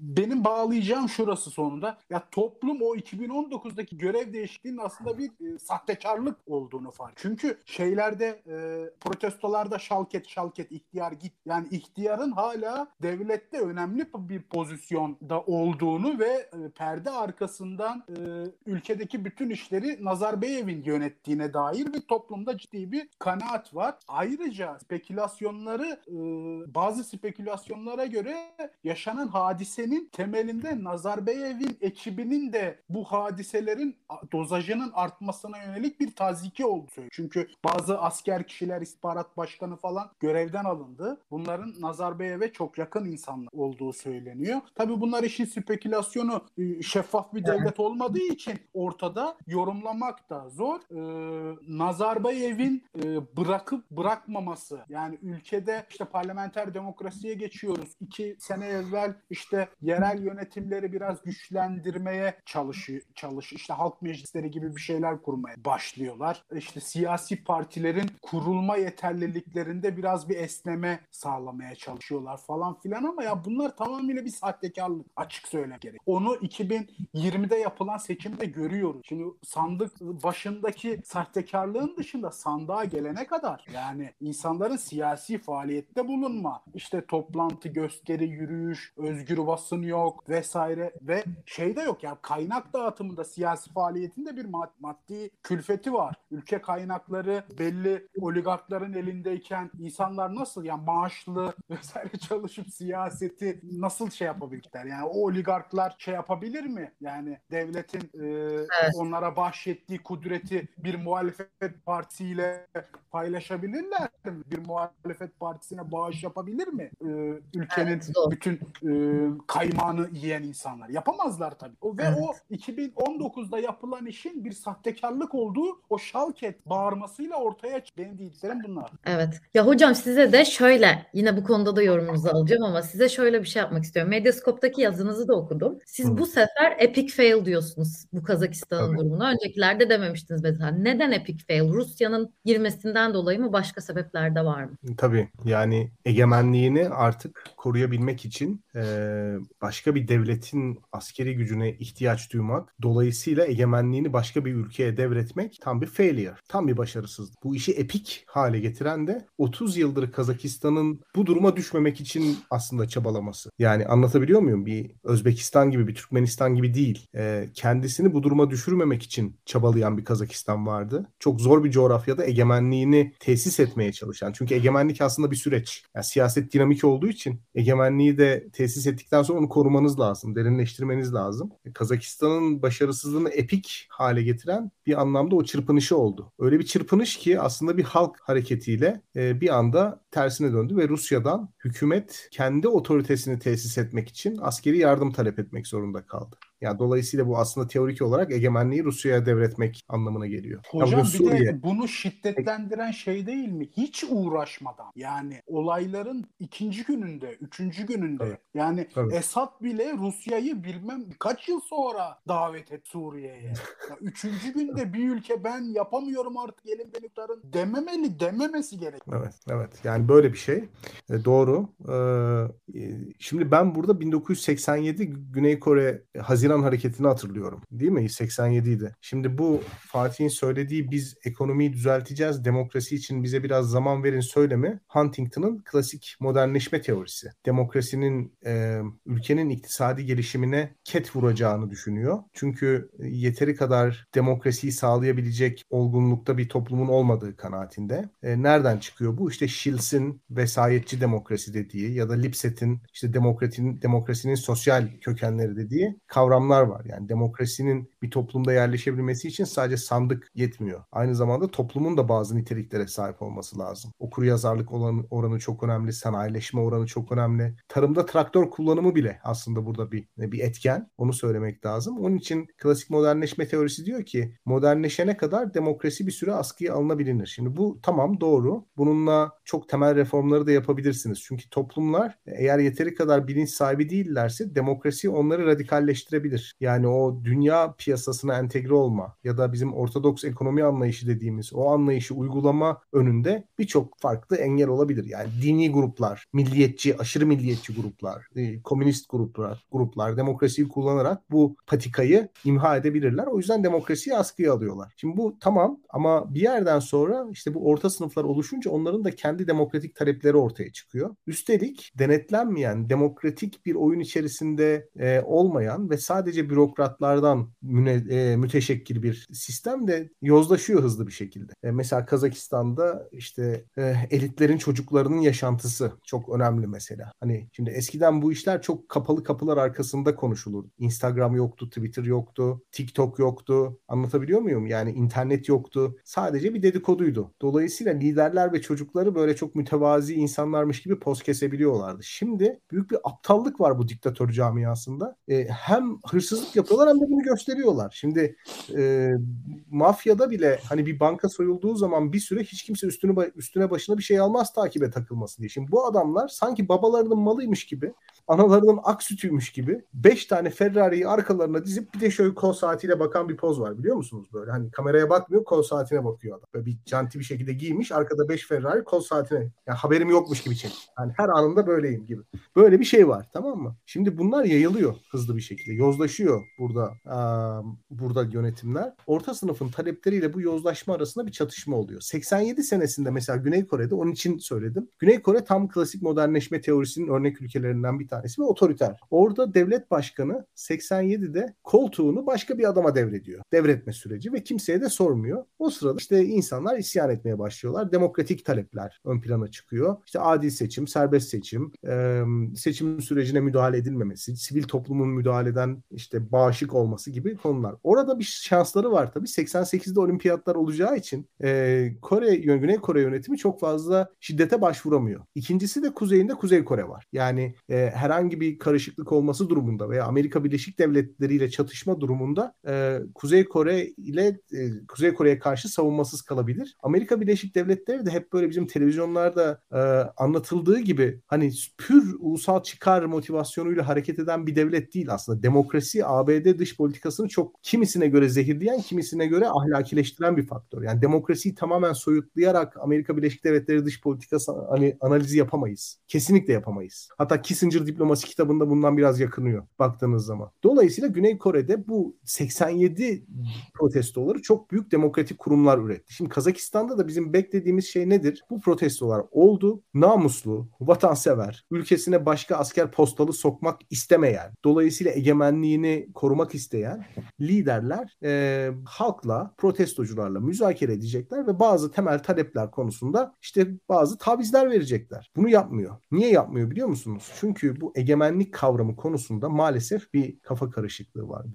benim bağlayacağım şurası sonunda. Ya toplum o 2019'daki görev değişikliğinin aslında bir e, sahtekarlık olduğunu fark. Çünkü şeylerde e, protestolarda şalket şalket ihtiyar git. Yani ihtiyarın hala devlette önemli bir pozisyonda olduğunu ve e, perde arkasından e, ülkedeki bütün işleri Nazarbayev'in yönettiğine dair bir toplumda ciddi bir kanaat var. Ayrıca spekülasyonları e, bazı spekülasyonlara göre yaşanan hadisenin temelinde Nazarbayev'in ekibinin de bu hadiselerin dozajının artmasına yönelik bir taziki oldu. Çünkü bazı asker kişiler, istihbarat başkanı falan görevden alındı. Bunların Nazarbayev'e çok yakın insanlar olduğu söyleniyor. Tabii bunlar işin spekülasyonu e, şeffaf bir devlet olmadığı için ortada yorumlamak da zor. Ee, Nazarbayev'in e, bırakıp bırakmaması yani ülkede işte parlamenter demokrasiye geçiyoruz. İki sene evvel işte yerel yönetimleri biraz güçlendirmeye çalışıyor, çalış işte halk meclisleri gibi bir şeyler kurmaya başlıyorlar. İşte siyasi partilerin kurulma yeterliliklerinde biraz bir esneme sağlamaya çalışıyorlar falan filan ama ya bunlar tamamıyla bir sahtekarlık açık söylemek gerek. Onu 2020'de yapılan seçimde görüyoruz. Şimdi sandık başındaki sahtekarlığın dışında sandığa gelene kadar yani insanların siyasi faaliyette bulunma, işte toplantı, gösteri, yürüyüş, özgür basın yok vesaire ve şey de yok ya yani kaynak dağıtımında siyasi faaliyetinde bir maddi külfeti var. Ülke kaynakları belli oligarkların elindeyken insanlar nasıl yani maaşlı [laughs] vesaire çalışıp siyaseti nasıl şey yapabilirler? Yani o oligarklar şey yapabilir mi? Yani devletin e, evet. onlara bahşettiği kudreti bir muhalefet partisiyle paylaşabilirler mi? Bir muhalefet partisine bağış yapabilir mi? Ee, ülkenin evet, bütün e, kaymağını yiyen insanlar. Yapamazlar tabii. O, ve evet. o 2019'da yapılan işin bir sahtekarlık olduğu o şalket bağırmasıyla ortaya. Benim diyeceklerim bunlar.
Evet. Ya hocam size de şöyle yine bu konuda da yorumunuzu alacağım ama size şöyle bir şey yapmak istiyorum. Medyascope'daki yazınızı da okudum. Siz Hı. bu sefer epic fail diyorsunuz bu Kazakistan'ın durumunu. Öncekilerde dememiştiniz mesela. Neden epic fail? Rusya'nın girmesinden dolayı mı başka sebepler de var mı?
Tabii. Yani egemenliğini artık koruyabilmek için e, başka bir devletin askeri gücüne ihtiyaç duymak, dolayısıyla egemenliğini başka bir ülkeye devretmek tam bir failure, tam bir başarısızlık. Bu işi epik hale getiren de 30 yıldır Kazakistan'ın bu duruma düşmemek için aslında çabalaması. Yani anlatabiliyor muyum? Bir Özbekistan gibi, bir Türkmenistan gibi değil. E, kendisini bu duruma düşürmemek için çabalayan bir Kazakistan vardı. Çok zor bir coğrafyada egemenliğini tesis etmeye çalışan. Çünkü egemenlik aslında bir süreç. Yani siyaset dinamik olduğu için egemenliği de tesis ettikten sonra onu korumanız lazım, derinleştirmeniz lazım. Kazakistan'ın başarısızlığını epik hale getiren bir anlamda o çırpınışı oldu. Öyle bir çırpınış ki aslında bir halk hareketiyle e, bir anda tersine döndü ve Rusya'dan hükümet kendi otoritesini tesis etmek için askeri yardım talep etmek zorunda kaldı. Yani dolayısıyla bu aslında teorik olarak egemenliği Rusya'ya devretmek anlamına geliyor.
Hocam bir Suriye... de bunu şiddetlendiren şey değil mi? Hiç uğraşmadan yani olayların ikinci gününde, üçüncü gününde evet. yani evet. Esad bile Rusya'yı bilmem kaç yıl sonra davet et Suriye'ye. üçüncü [laughs] günde bir ülke ben yapamıyorum artık gelin beni kurtarın dememeli dememesi gerek.
Evet, evet. Yani böyle bir şey. E, doğru. Ee, şimdi ben burada 1987 Güney Kore Haziran Haziran hareketini hatırlıyorum. Değil mi? 87 idi. Şimdi bu Fatih'in söylediği biz ekonomiyi düzelteceğiz, demokrasi için bize biraz zaman verin söylemi Huntington'ın klasik modernleşme teorisi. Demokrasinin e, ülkenin iktisadi gelişimine ket vuracağını düşünüyor. Çünkü yeteri kadar demokrasiyi sağlayabilecek olgunlukta bir toplumun olmadığı kanaatinde. E, nereden çıkıyor bu? İşte Schills'in vesayetçi demokrasi dediği ya da Lipset'in işte demokrasinin, demokrasinin sosyal kökenleri dediği kavram kavramlar var. Yani demokrasinin bir toplumda yerleşebilmesi için sadece sandık yetmiyor. Aynı zamanda toplumun da bazı niteliklere sahip olması lazım. Okur yazarlık oranı, oranı çok önemli, sanayileşme oranı çok önemli. Tarımda traktör kullanımı bile aslında burada bir bir etken. Onu söylemek lazım. Onun için klasik modernleşme teorisi diyor ki modernleşene kadar demokrasi bir süre askıya alınabilir. Şimdi bu tamam doğru. Bununla çok temel reformları da yapabilirsiniz. Çünkü toplumlar eğer yeteri kadar bilinç sahibi değillerse demokrasi onları radikalleştirebilir. Yani o dünya piyasasına entegre olma ya da bizim ortodoks ekonomi anlayışı dediğimiz o anlayışı uygulama önünde birçok farklı engel olabilir. Yani dini gruplar, milliyetçi, aşırı milliyetçi gruplar, e, komünist gruplar, gruplar demokrasiyi kullanarak bu patikayı imha edebilirler. O yüzden demokrasiyi askıya alıyorlar. Şimdi bu tamam ama bir yerden sonra işte bu orta sınıflar oluşunca onların da kendi demokratik talepleri ortaya çıkıyor. Üstelik denetlenmeyen, demokratik bir oyun içerisinde e, olmayan ve sadece bürokratlardan müne, e, müteşekkil bir sistem de yozlaşıyor hızlı bir şekilde. E, mesela Kazakistan'da işte e, elitlerin çocuklarının yaşantısı çok önemli mesela. Hani şimdi eskiden bu işler çok kapalı kapılar arkasında konuşulur. Instagram yoktu, Twitter yoktu, TikTok yoktu. Anlatabiliyor muyum? Yani internet yoktu. Sadece bir dedikoduydu. Dolayısıyla liderler ve çocukları böyle çok mütevazi insanlarmış gibi poz kesebiliyorlardı. Şimdi büyük bir aptallık var bu diktatör camiasında. E, hem hırsızlık yapıyorlar hem de bunu gösteriyorlar. Şimdi e, mafyada bile hani bir banka soyulduğu zaman bir süre hiç kimse üstünü üstüne başına bir şey almaz takibe takılmasın diye. Şimdi bu adamlar sanki babalarının malıymış gibi analarının ak sütüymüş gibi 5 tane Ferrari'yi arkalarına dizip bir de şöyle kol saatiyle bakan bir poz var biliyor musunuz böyle hani kameraya bakmıyor kol saatine bakıyor adam. Böyle bir canti bir şekilde giymiş arkada 5 Ferrari kol saatine yani haberim yokmuş gibi çek. Yani her anında böyleyim gibi. Böyle bir şey var tamam mı? Şimdi bunlar yayılıyor hızlı bir şekilde. Yozlaşıyor burada burada yönetimler. Orta sınıfın talepleriyle bu yozlaşma arasında bir çatışma oluyor. 87 senesinde mesela Güney Kore'de onun için söyledim. Güney Kore tam klasik modernleşme teorisinin örnek ülkelerinden bir tanesi ve otoriter. Orada devlet başkanı 87'de koltuğunu başka bir adama devrediyor. Devretme süreci ve kimseye de sormuyor. O sırada işte insanlar isyan etmeye başlıyorlar. Demokratik talepler ön plana çıkıyor. İşte adil seçim, serbest seçim, seçim sürecine müdahale edilmemesi, sivil toplumun müdahaleden işte bağışık olması gibi konular. Orada bir şansları var tabii. 88'de olimpiyatlar olacağı için Kore, Güney Kore yönetimi çok fazla şiddete başvuramıyor. İkincisi de kuzeyinde Kuzey Kore var. Yani e, herhangi bir karışıklık olması durumunda veya Amerika Birleşik Devletleri ile çatışma durumunda e, Kuzey Kore ile e, Kuzey Kore'ye karşı savunmasız kalabilir. Amerika Birleşik Devletleri de hep böyle bizim televizyonlarda e, anlatıldığı gibi hani pür ulusal çıkar motivasyonuyla hareket eden bir devlet değil aslında. Demokrasi ABD dış politikasını çok kimisine göre zehirleyen, kimisine göre ahlakileştiren bir faktör. Yani demokrasiyi tamamen soyutlayarak Amerika Birleşik Devletleri dış politikası hani analizi yapamayız. Kesinlikle yapamayız. Hatta Kissinger diplomasi kitabında bundan biraz yakınıyor baktığınız zaman. Dolayısıyla Güney Kore'de bu 87 protestoları çok büyük demokratik kurumlar üretti. Şimdi Kazakistan'da da bizim beklediğimiz şey nedir? Bu protestolar oldu. Namuslu, vatansever, ülkesine başka asker postalı sokmak istemeyen, dolayısıyla egemenliğini korumak isteyen liderler e, halkla, protestocularla müzakere edecekler ve bazı temel talepler konusunda işte bazı tavizler verecekler. Bunu yapmıyor. Niye yapmıyor biliyor musunuz? Çünkü bu egemenlik kavramı konusunda maalesef bir kafa karışıklığı var.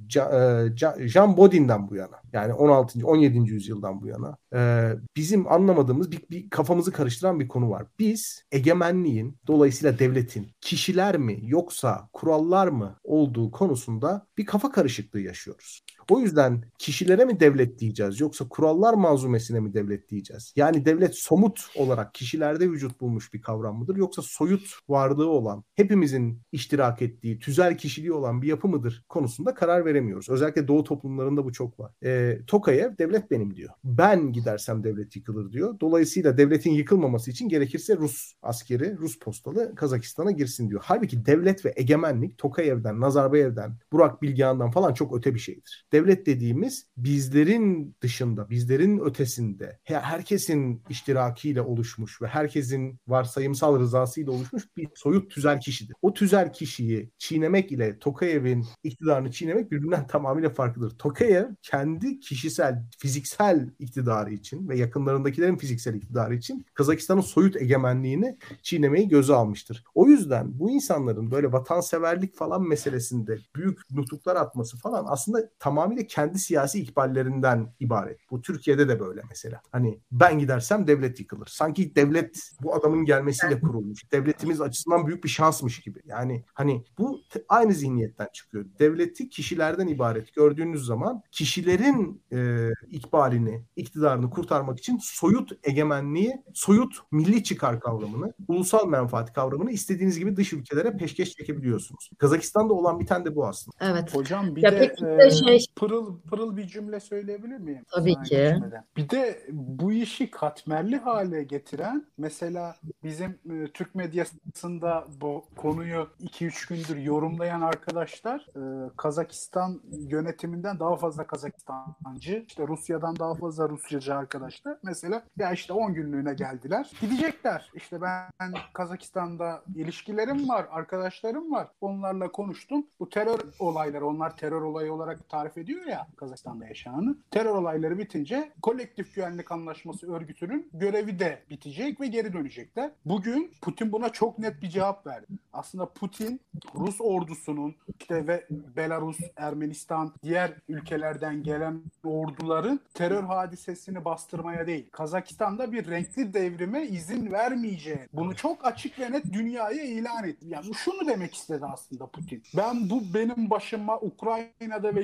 Jean Bodin'den bu yana yani 16. 17. yüzyıldan bu yana e, bizim anlamadığımız bir, bir kafamızı karıştıran bir konu var. Biz egemenliğin dolayısıyla devletin kişiler mi yoksa kurallar mı olduğu konusunda bir kafa karışıklığı yaşıyoruz. O yüzden kişilere mi devlet diyeceğiz yoksa kurallar manzumesine mi devlet diyeceğiz? Yani devlet somut olarak kişilerde vücut bulmuş bir kavram mıdır yoksa soyut varlığı olan, hepimizin iştirak ettiği, tüzel kişiliği olan bir yapı mıdır konusunda karar veremiyoruz. Özellikle doğu toplumlarında bu çok var. E, Tokayev devlet benim diyor. Ben gidersem devlet yıkılır diyor. Dolayısıyla devletin yıkılmaması için gerekirse Rus askeri, Rus postalı Kazakistan'a girsin diyor. Halbuki devlet ve egemenlik Tokayev'den, Nazarbayev'den, Burak Bilgehan'dan falan çok öte bir şeydir Devlet dediğimiz bizlerin dışında, bizlerin ötesinde, herkesin iştirakiyle oluşmuş ve herkesin varsayımsal rızasıyla oluşmuş bir soyut tüzel kişidir. O tüzel kişiyi çiğnemek ile Tokayev'in iktidarını çiğnemek birbirinden [laughs] tamamıyla farklıdır. Tokayev kendi kişisel, fiziksel iktidarı için ve yakınlarındakilerin fiziksel iktidarı için Kazakistan'ın soyut egemenliğini çiğnemeyi göze almıştır. O yüzden bu insanların böyle vatanseverlik falan meselesinde büyük nutuklar atması falan aslında tamamıyla kendi siyasi ikballerinden ibaret. Bu Türkiye'de de böyle mesela. Hani ben gidersem devlet yıkılır. Sanki devlet bu adamın gelmesiyle kurulmuş. Devletimiz açısından büyük bir şansmış gibi. Yani hani bu aynı zihniyetten çıkıyor. Devleti kişilerden ibaret gördüğünüz zaman kişilerin e, ikbalini, iktidarını kurtarmak için soyut egemenliği, soyut milli çıkar kavramını, ulusal menfaat kavramını istediğiniz gibi dış ülkelere peşkeş çekebiliyorsunuz. Kazakistan'da olan bir tane de bu aslında.
Evet.
Hocam bir
ya
de,
de şey...
pırıl pırıl bir cümle söyleyebilir miyim?
Tabii Sana ki. Geçmeden.
Bir de bu işi katmerli hale getiren mesela bizim e, Türk medyasında bu konuyu 2-3 gündür yorumlayan arkadaşlar e, Kazakistan yönetiminden daha fazla Kazakistancı, işte Rusya'dan daha fazla Rusçacı arkadaşlar. Mesela ya işte 10 günlüğüne geldiler. Gidecekler. İşte ben Kazakistan'da ilişkilerim var, arkadaşlarım var. Onlarla konuştum. Bu terör olayları, onlar terör olayı olarak tarif ediyor ya Kazakistan'da yaşananı. Terör olayları bitince kolektif güvenlik anlaşması örgütünün görevi de bitecek ve geri dönecekler. Bugün Putin buna çok net bir cevap verdi. Aslında Putin Rus ordusunun işte ve Belarus, Ermenistan, diğer ülkelerden gelen orduların terör hadisesini bastırmaya değil, Kazakistan'da bir renkli devrime izin vermeyeceği bunu çok açık ve net dünyaya ilan etti. Yani şunu demek istedi aslında Putin. Ben bu benim başıma Ukrayna'da ve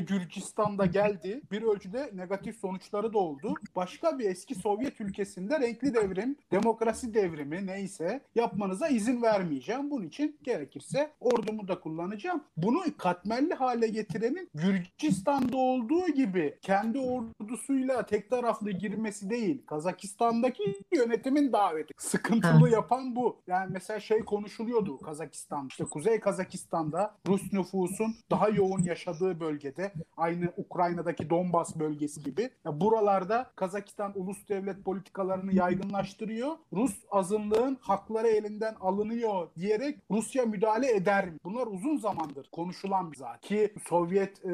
Gürcistan'da geldi. Bir ölçüde negatif sonuçları da oldu. Başka bir eski Sovyet ülkesinde renkli devrim, demokrasi devrimi neyse yapmanıza izin vermeyeceğim. Bunun için gerekirse ordumu da kullanacağım. Bunu katmerli hale getirenin Gürcistan'da olduğu gibi kendi ordusuyla tek taraflı girmesi değil. Kazakistan'daki yönetimin daveti. Sıkıntılı yapan bu. Yani mesela şey konuşuluyordu Kazakistan. İşte Kuzey Kazakistan'da Rus nüfusun daha yoğun yaşadığı bölgede aynı Ukrayna'daki Donbas bölgesi gibi. Ya buralarda Kazakistan ulus devlet politikalarını yaygınlaştırıyor. Rus azınlığın hakları elinden alınıyor diyerek Rusya müdahale eder mi? Bunlar uzun zamandır konuşulan bir zaten. Ki Sovyet e,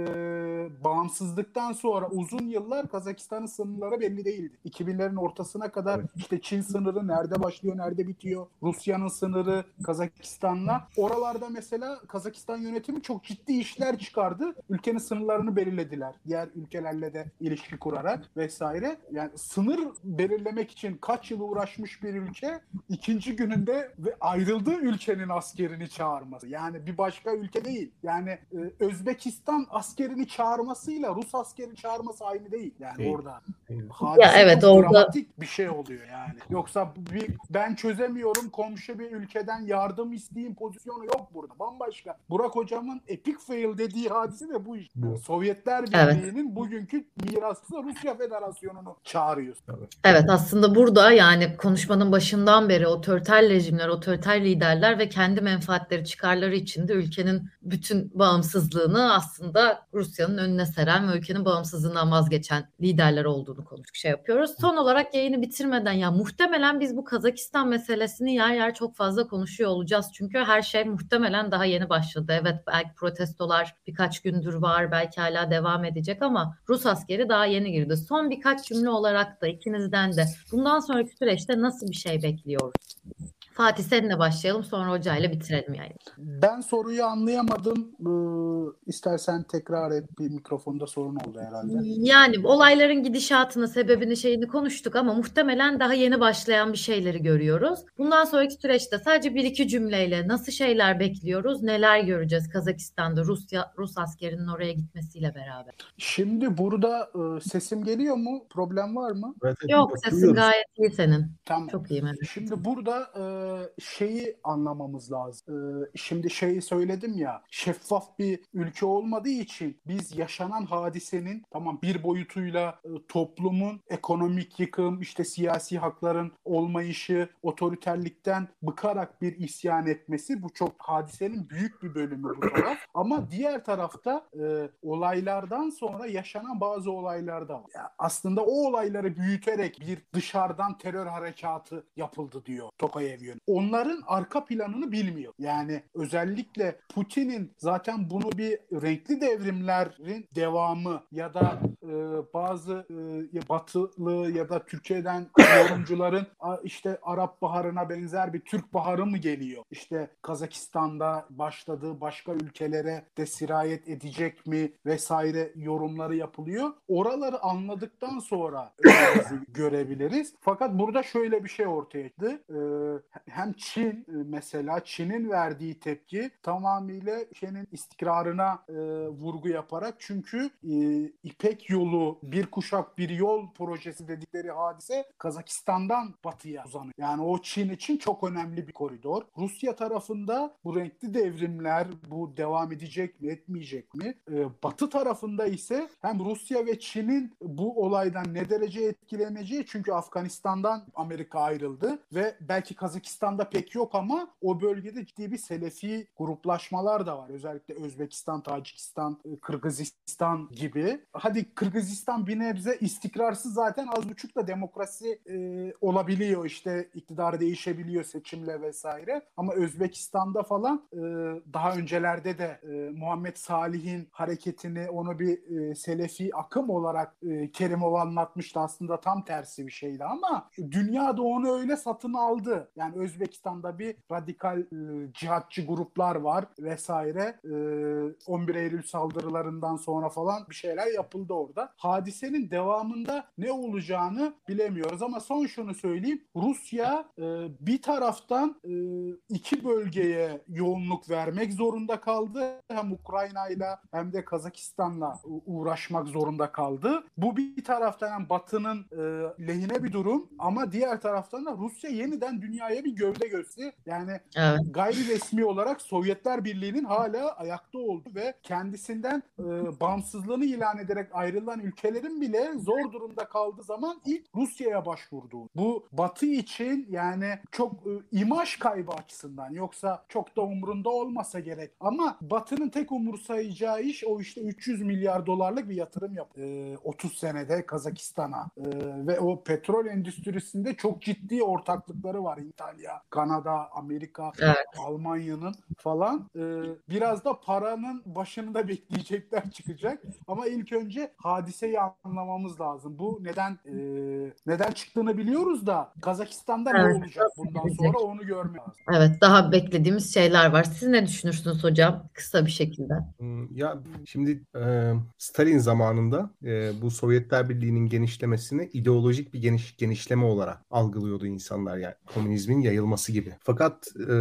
bağımsızlıktan sonra uzun yıllar Kazakistan'ın sınırları belli değildi. 2000'lerin ortasına kadar evet. işte Çin sınırı nerede başlıyor, nerede bitiyor? Rusya'nın sınırı Kazakistan'la. Oralarda mesela Kazakistan yönetimi çok ciddi işler çıkardı. Ülkenin sınırlarını belirlediler. Diğer ülkelerle de ilişki kurarak vesaire. Yani sınır belirlemek için kaç yıl uğraşmış bir ülke ikinci gününde ve ayrıldığı ülkenin askerini çağırması. Yani bir başka ülke değil. Yani e, Özbekistan askerini çağırmasıyla Rus askeri çağırması aynı değil. Yani değil. orada
ya evet orada
dramatik bir şey oluyor yani. Yoksa bir ben çözemiyorum komşu bir ülkeden yardım isteyeyim pozisyonu yok burada. Bambaşka. Burak hocamın epic fail dediği hadise de bu işte. Bu. Sovyetler Birliği'nin evet. bugünkü mirasçısı Rusya Federasyonu'nu çağırıyor.
Evet. evet aslında burada yani konuşmanın başından beri otoriter rejimler, otoriter liderler ve kendi menfaatleri, çıkarları içinde ülkenin bütün bağımsızlığını aslında Rusya'nın önüne seren ve ülkenin bağımsızlığından vazgeçen liderler olduğunu konuştuk, şey yapıyoruz. Son olarak yayını bitirmeden ya muhtemelen biz bu Kazakistan meselesini yer yer çok fazla konuşuyor olacağız. Çünkü her şey muhtemelen daha yeni başladı. Evet belki protestolar birkaç gündür var, belki hala devam edecek ama Rus askeri daha yeni girdi. Son birkaç cümle olarak da ikinizden de bundan sonraki süreçte nasıl bir şey bekliyoruz? Fatih seninle başlayalım sonra hocayla bitirelim yani.
Ben soruyu anlayamadım. Ee, istersen tekrar et. Bir mikrofonda sorun oldu herhalde.
Yani olayların gidişatını, sebebini, şeyini konuştuk ama muhtemelen daha yeni başlayan bir şeyleri görüyoruz. Bundan sonraki süreçte sadece bir iki cümleyle nasıl şeyler bekliyoruz, neler göreceğiz Kazakistan'da Rusya Rus askerinin oraya gitmesiyle beraber.
Şimdi burada e, sesim geliyor mu? Problem var mı?
Evet, Yok sesin gayet iyi senin.
Tamam.
Çok iyi.
Şimdi burada e, şeyi anlamamız lazım. E, şimdi şeyi söyledim ya şeffaf bir ülke olmadığı için biz yaşanan hadisenin tamam bir boyutuyla e, toplumun ekonomik yıkım işte siyasi hakların olmayışı otoriterlikten bıkarak bir isyan etmesi bu çok hadisenin büyük bir bölümü bu taraf. Ama diğer tarafta e, olaylardan sonra yaşanan bazı olaylar da var. Ya aslında o olayları büyüterek bir dışarıdan terör harekatı yapıldı diyor Tokayev yönü. Onların arka planını bilmiyor. Yani özellikle Putin'in zaten bunu bir renkli devrimlerin devamı ya da e, bazı e, batılı ya da Türkiye'den [coughs] yorumcuların işte Arap Baharı'na benzer bir Türk Baharı mı geliyor? İşte Kazakistan'da başladığı başka ülkelere de sirayet edecek mi vesaire yorumları yapılıyor. Oraları anladıktan sonra [coughs] görebiliriz. Fakat burada şöyle bir şey ortaya çıktı. Ee, hem Çin e, mesela Çin'in verdiği tepki tamamıyla Çin'in istikrarına e, vurgu yaparak çünkü e, İpek yolu bir kuşak bir yol projesi dedikleri hadise Kazakistan'dan batıya uzanıyor. Yani o Çin için çok önemli bir koridor. Rusya tarafında bu renkli devrimler bu devam edecek mi etmeyecek mi? Ee, batı tarafında ise hem Rusya ve Çin'in bu olaydan ne derece etkileneceği çünkü Afganistan'dan Amerika ayrıldı ve belki Kazakistan'da pek yok ama o bölgede ciddi bir Selefi gruplaşmalar da var. Özellikle Özbekistan, Tacikistan, e, Kırgızistan gibi. Hadi Kırgızistan bir nebze istikrarsız zaten az buçuk da demokrasi e, olabiliyor işte iktidar değişebiliyor seçimle vesaire. Ama Özbekistan'da falan e, daha öncelerde de e, Muhammed Salih'in hareketini onu bir e, Selefi akım olarak e, Kerimov anlatmıştı. Aslında tam tersi bir şeydi ama dünya da onu öyle satın aldı. Yani Özbekistan'da bir radikal e, cihatçı gruplar var vesaire. E, 11 Eylül saldırılarından sonra falan bir şeyler yapıldı orada. Hadisenin devamında ne olacağını bilemiyoruz ama son şunu söyleyeyim. Rusya e, bir taraftan e, iki bölgeye yoğunluk vermek zorunda kaldı. Hem Ukrayna ile hem de Kazakistan'la uğraşmak zorunda kaldı. Bu bir taraftan hem Batı'nın e, lehine bir durum ama diğer taraftan da Rusya yeniden dünyaya bir gövde gösterdi. Yani evet. gayri resmi olarak Sovyetler Birliği'nin hala ayakta olduğu ve kendisinden e, bağımsızlığını ilan ederek ayrılan ülkelerin bile zor durumda kaldığı zaman ilk Rusya'ya başvurduğu. Bu Batı için yani çok e, imaj kaybı açısından yoksa çok da umurunda olmasa gerek. Ama Batı'nın tek umursayacağı iş o işte 300 milyar dolarlık bir yatırım yap. E, 30 senede Kazakistan'a e, ve o petrol endüstrisinde çok ciddi ortaklıkları var İtalya, Kanada, Amerika, evet. Almanya'nın falan. E, biraz da paranın başını da bekleyecekler [laughs] çıkacak. Ama ilk önce hadiseyi anlamamız lazım. Bu neden e, neden çıktığını biliyoruz da Kazakistan'da evet. ne olacak bundan sonra onu görmek lazım.
Evet daha beklediğimiz şeyler var. Siz ne düşünürsünüz hocam? Kısa bir şekilde.
Hmm, ya şimdi e, Stalin zamanında e, bu Sovyetler Birliği'nin genişlemesini ideolojik bir geniş genişleme olarak algılıyordu insanlar yani komünizmin yayılması gibi. Fakat e,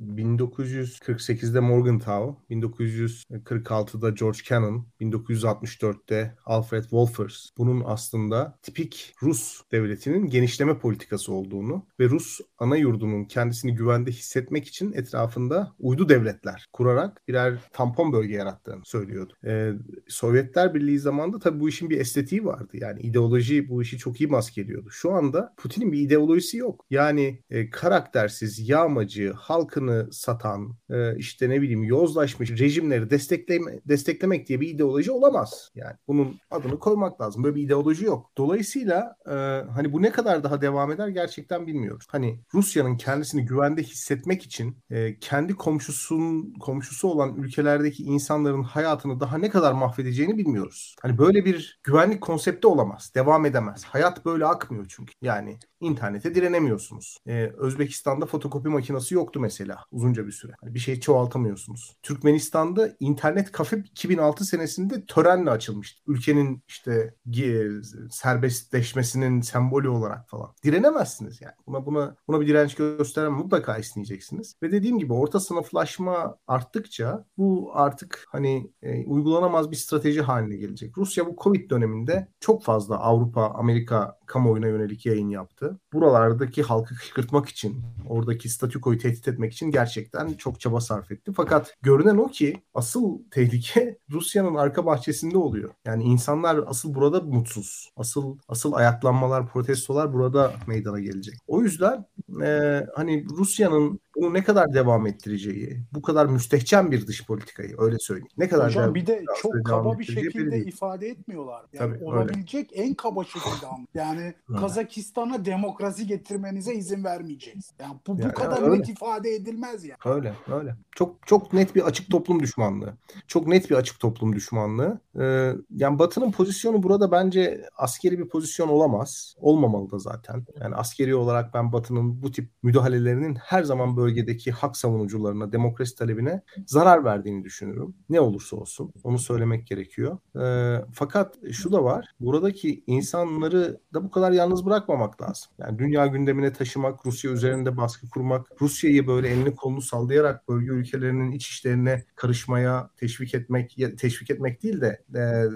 1948'de Morgenthau, 1946'da George Kennan, 1964'te Alfred Wolfers bunun aslında tipik Rus devletinin genişleme politikası olduğunu ve Rus ana yurdunun kendisini güvende hissetmek için etrafında uydu devletler kurarak birer tampon bölge yarattığını söylüyordu. Ee, Sovyetler Birliği zamanında tabii bu işin bir estetiği vardı. Yani ideoloji bu işi çok iyi maskeliyordu. Şu anda Putin'in bir ideolojisi yok. Yani e, karaktersiz, yağmacı, halkını satan, e, işte ne bileyim yozlaşmış rejimleri destekleme, desteklemek diye bir ideoloji olamaz. Yani bunun adını koymak lazım. Böyle bir ideoloji yok. Dolayısıyla e, hani bu ne kadar daha devam eder gerçekten bilmiyoruz. Hani Rusya'nın kendisini güvende hissetmek için e, kendi komşusun komşusu olan ülkelerdeki insanların hayatını daha ne kadar mahvedeceğini bilmiyoruz. Hani böyle bir güvenlik konsepti olamaz. Devam edemez. Hayat böyle akmıyor çünkü. Yani internete direnemiyorsunuz. Ee, Özbekistan'da fotokopi makinesi yoktu mesela uzunca bir süre. Yani bir şey çoğaltamıyorsunuz. Türkmenistan'da internet kafe 2006 senesinde törenle açılmıştı. Ülkenin işte serbestleşmesinin sembolü olarak falan. Direnemezsiniz yani. Buna buna buna bir direnç gösteren mutlaka isteyeceksiniz. Ve dediğim gibi orta sınıflaşma arttıkça bu artık hani e, uygulanamaz bir strateji haline gelecek. Rusya bu Covid döneminde çok fazla Avrupa, Amerika kamuoyuna yönelik yayın yaptı. Buralardaki halkı kışkırtmak için, oradaki statükoyu tehdit etmek için gerçekten çok çaba sarf etti. Fakat görünen o ki asıl tehlike [laughs] Rusya'nın arka bahçesinde oluyor. Yani insanlar asıl burada mutsuz. Asıl asıl ayaklanmalar, protestolar burada meydana gelecek. O yüzden e, hani Rusya'nın bunu ne kadar devam ettireceği, bu kadar müstehcen bir dış politikayı öyle söyleyeyim. Ne kadar
Hocam bir de çok kaba bir
belli
şekilde
değil.
ifade etmiyorlar. Yani
Tabii,
olabilecek en kaba şekilde. Yani [laughs]
Öyle.
Kazakistan'a demokrasi getirmenize izin vermeyeceğiz. Yani bu, bu
Yani
kadar
öyle.
net ifade edilmez yani.
Öyle, öyle. Çok çok net bir açık toplum düşmanlığı. Çok net bir açık toplum düşmanlığı. Ee, yani Batı'nın pozisyonu burada bence askeri bir pozisyon olamaz. Olmamalı da zaten. Yani askeri olarak ben Batı'nın bu tip müdahalelerinin her zaman bölgedeki hak savunucularına, demokrasi talebine zarar verdiğini düşünüyorum. Ne olursa olsun. Onu söylemek gerekiyor. Ee, fakat şu da var. Buradaki insanları da bu kadar yalnız bırakmamak lazım. Yani dünya gündemine taşımak, Rusya üzerinde baskı kurmak, Rusya'yı böyle elini kolunu sallayarak bölge ülkelerinin iç işlerine karışmaya teşvik etmek, teşvik etmek değil de e, e,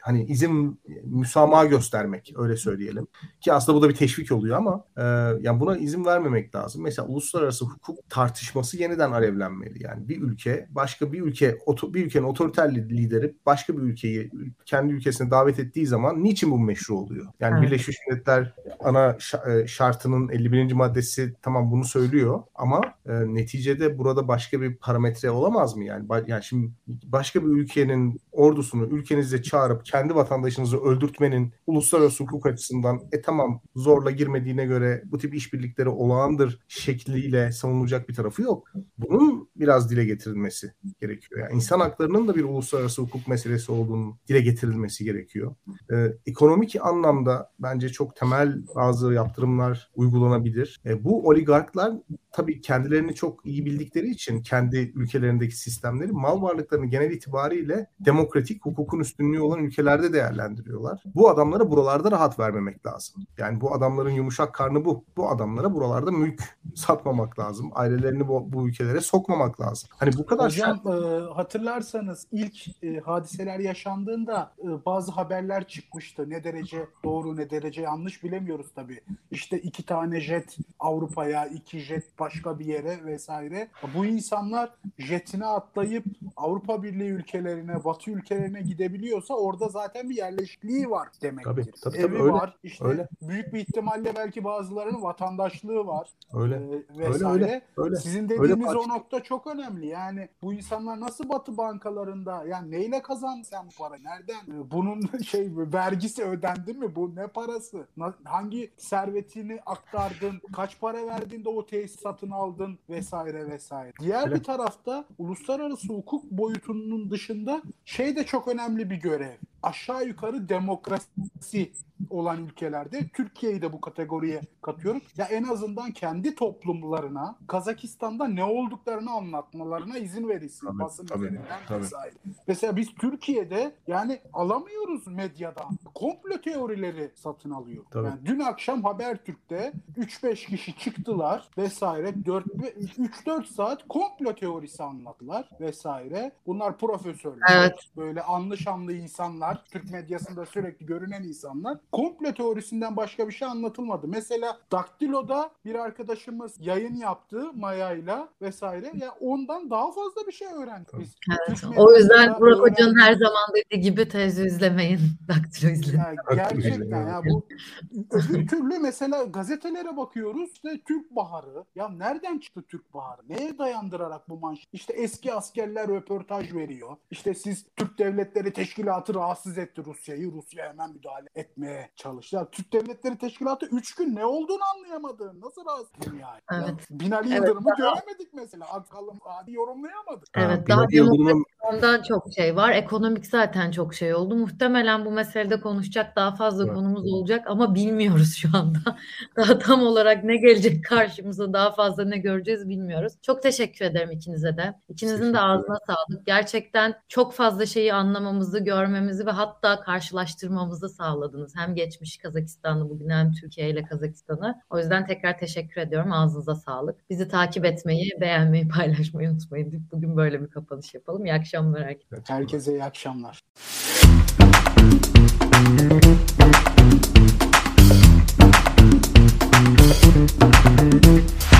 hani izin müsamaha göstermek öyle söyleyelim. Ki aslında bu da bir teşvik oluyor ama e, yani buna izin vermemek lazım. Mesela uluslararası hukuk tartışması yeniden alevlenmeli. Yani bir ülke başka bir ülke bir ülkenin otoriter lideri başka bir ülkeyi kendi ülkesine davet ettiği zaman niçin bu meşru oluyor? Yani
Evet.
Birleşmiş Milletler ana e, şartının 51. maddesi tamam bunu söylüyor ama e, neticede burada başka bir parametre olamaz mı yani? Ba- yani şimdi başka bir ülkenin ordusunu ülkenize çağırıp kendi vatandaşınızı öldürtmenin uluslararası hukuk açısından e tamam zorla girmediğine göre bu tip işbirlikleri olağandır şekliyle savunulacak bir tarafı yok. Bunun biraz dile getirilmesi gerekiyor. Yani insan haklarının da bir uluslararası hukuk meselesi olduğunu dile getirilmesi gerekiyor. Ee, ekonomik anlamda bence çok temel bazı yaptırımlar uygulanabilir. E, bu oligarklar tabii kendilerini çok iyi bildikleri için kendi ülkelerindeki sistemleri mal varlıklarını genel itibariyle demokratik hukukun üstünlüğü olan ülkelerde değerlendiriyorlar. Bu adamlara buralarda rahat vermemek lazım. Yani bu adamların yumuşak karnı bu. Bu adamlara buralarda mülk satmamak lazım. Ailelerini bu, bu ülkelere sokmamak lazım. Hani bu kadar
Hocam
sert-
e, hatırlarsanız ilk e, hadiseler yaşandığında e, bazı haberler çıkmıştı. Ne derece doğru ne derece yanlış bilemiyoruz tabii. İşte iki tane jet Avrupa'ya, iki jet başka bir yere vesaire. Bu insanlar jetine atlayıp Avrupa Birliği ülkelerine, Batı ülkelerine gidebiliyorsa orada zaten bir yerleşikliği var demektir.
Tabii, tabii,
Evi
tabii, öyle,
var. İşte
öyle.
büyük bir ihtimalle belki bazılarının vatandaşlığı var
öyle.
e, vesaire.
öyle. Öyle.
Sizin
Öyle
dediğiniz
parça-
o nokta çok önemli. Yani bu insanlar nasıl batı bankalarında yani neyle kazandı sen bu parayı? Nereden? Ee, Bunun [laughs] şey vergisi ödendi mi? Bu ne parası? Hangi servetini aktardın? Kaç para verdin de o tesis satın aldın vesaire vesaire. Diğer
Öyle.
bir tarafta uluslararası hukuk boyutunun dışında şey de çok önemli bir görev. Aşağı yukarı demokrasi olan ülkelerde Türkiye'yi de bu kategoriye katıyorum. Ya en azından kendi toplumlarına Kazakistan'da ne olduklarını anlatmalarına izin verilsin
Tabii,
basın
tabii,
üzerinden
tabii.
vesaire. Mesela biz Türkiye'de yani alamıyoruz medyadan. Komplo teorileri satın alıyor.
Tabii.
Yani dün akşam Habertürk'te 3-5 kişi çıktılar vesaire 3-4 saat komplo teorisi anlattılar vesaire. Bunlar profesörler.
Evet.
Böyle anlı şanlı insanlar, Türk medyasında sürekli görünen insanlar. Komplo teorisinden başka bir şey anlatılmadı. Mesela Daktilo'da bir arkadaşımız yayın yaptı Maya'yla vesaire. Ya ondan daha fazla bir şey öğrendik biz.
Evet. O yüzden Burak Hoca'nın
öğrendik.
her zaman dediği gibi tezi izlemeyin. [laughs] Daktilo izleyin.
Yani gerçekten ya bu [laughs] öbür türlü mesela gazetelere bakıyoruz işte Türk Baharı. Ya nereden çıktı Türk Baharı? Neye dayandırarak bu manşet? İşte eski askerler röportaj veriyor. İşte siz Türk Devletleri Teşkilatı rahatsız etti Rusya'yı. Rusya hemen müdahale etmeye çalıştı. Ya Türk Devletleri Teşkilatı 3 gün ne olduğunu anlayamadı. Nasıl rahatsız yani? Ya
Evet.
Binali
Evet,
Yıldırım'ı
daha-
göremedik mesela. Akalım hadi yorumlayamadık.
Evet,
Ha,
daha Ondan çok şey var. Ekonomik zaten çok şey oldu. Muhtemelen bu meselede konuşacak daha fazla
Evet.
konumuz olacak ama bilmiyoruz şu anda. [laughs] Daha tam olarak ne gelecek karşımıza daha fazla ne göreceğiz bilmiyoruz. Çok teşekkür ederim ikinize de. İkinizin de ağzına sağlık. Gerçekten çok fazla şeyi anlamamızı, görmemizi ve hatta karşılaştırmamızı sağladınız. Hem geçmiş Kazakistan'ı bugün hem Türkiye ile Kazakistan'ı. O yüzden tekrar teşekkür ediyorum. Ağzınıza sağlık. Bizi takip etmeyi, beğenmeyi, paylaşmayı unutmayın. Bugün böyle bir kapanış yapalım. İyi akşamlar herkese.
Herkese iyi akşamlar.
Müzik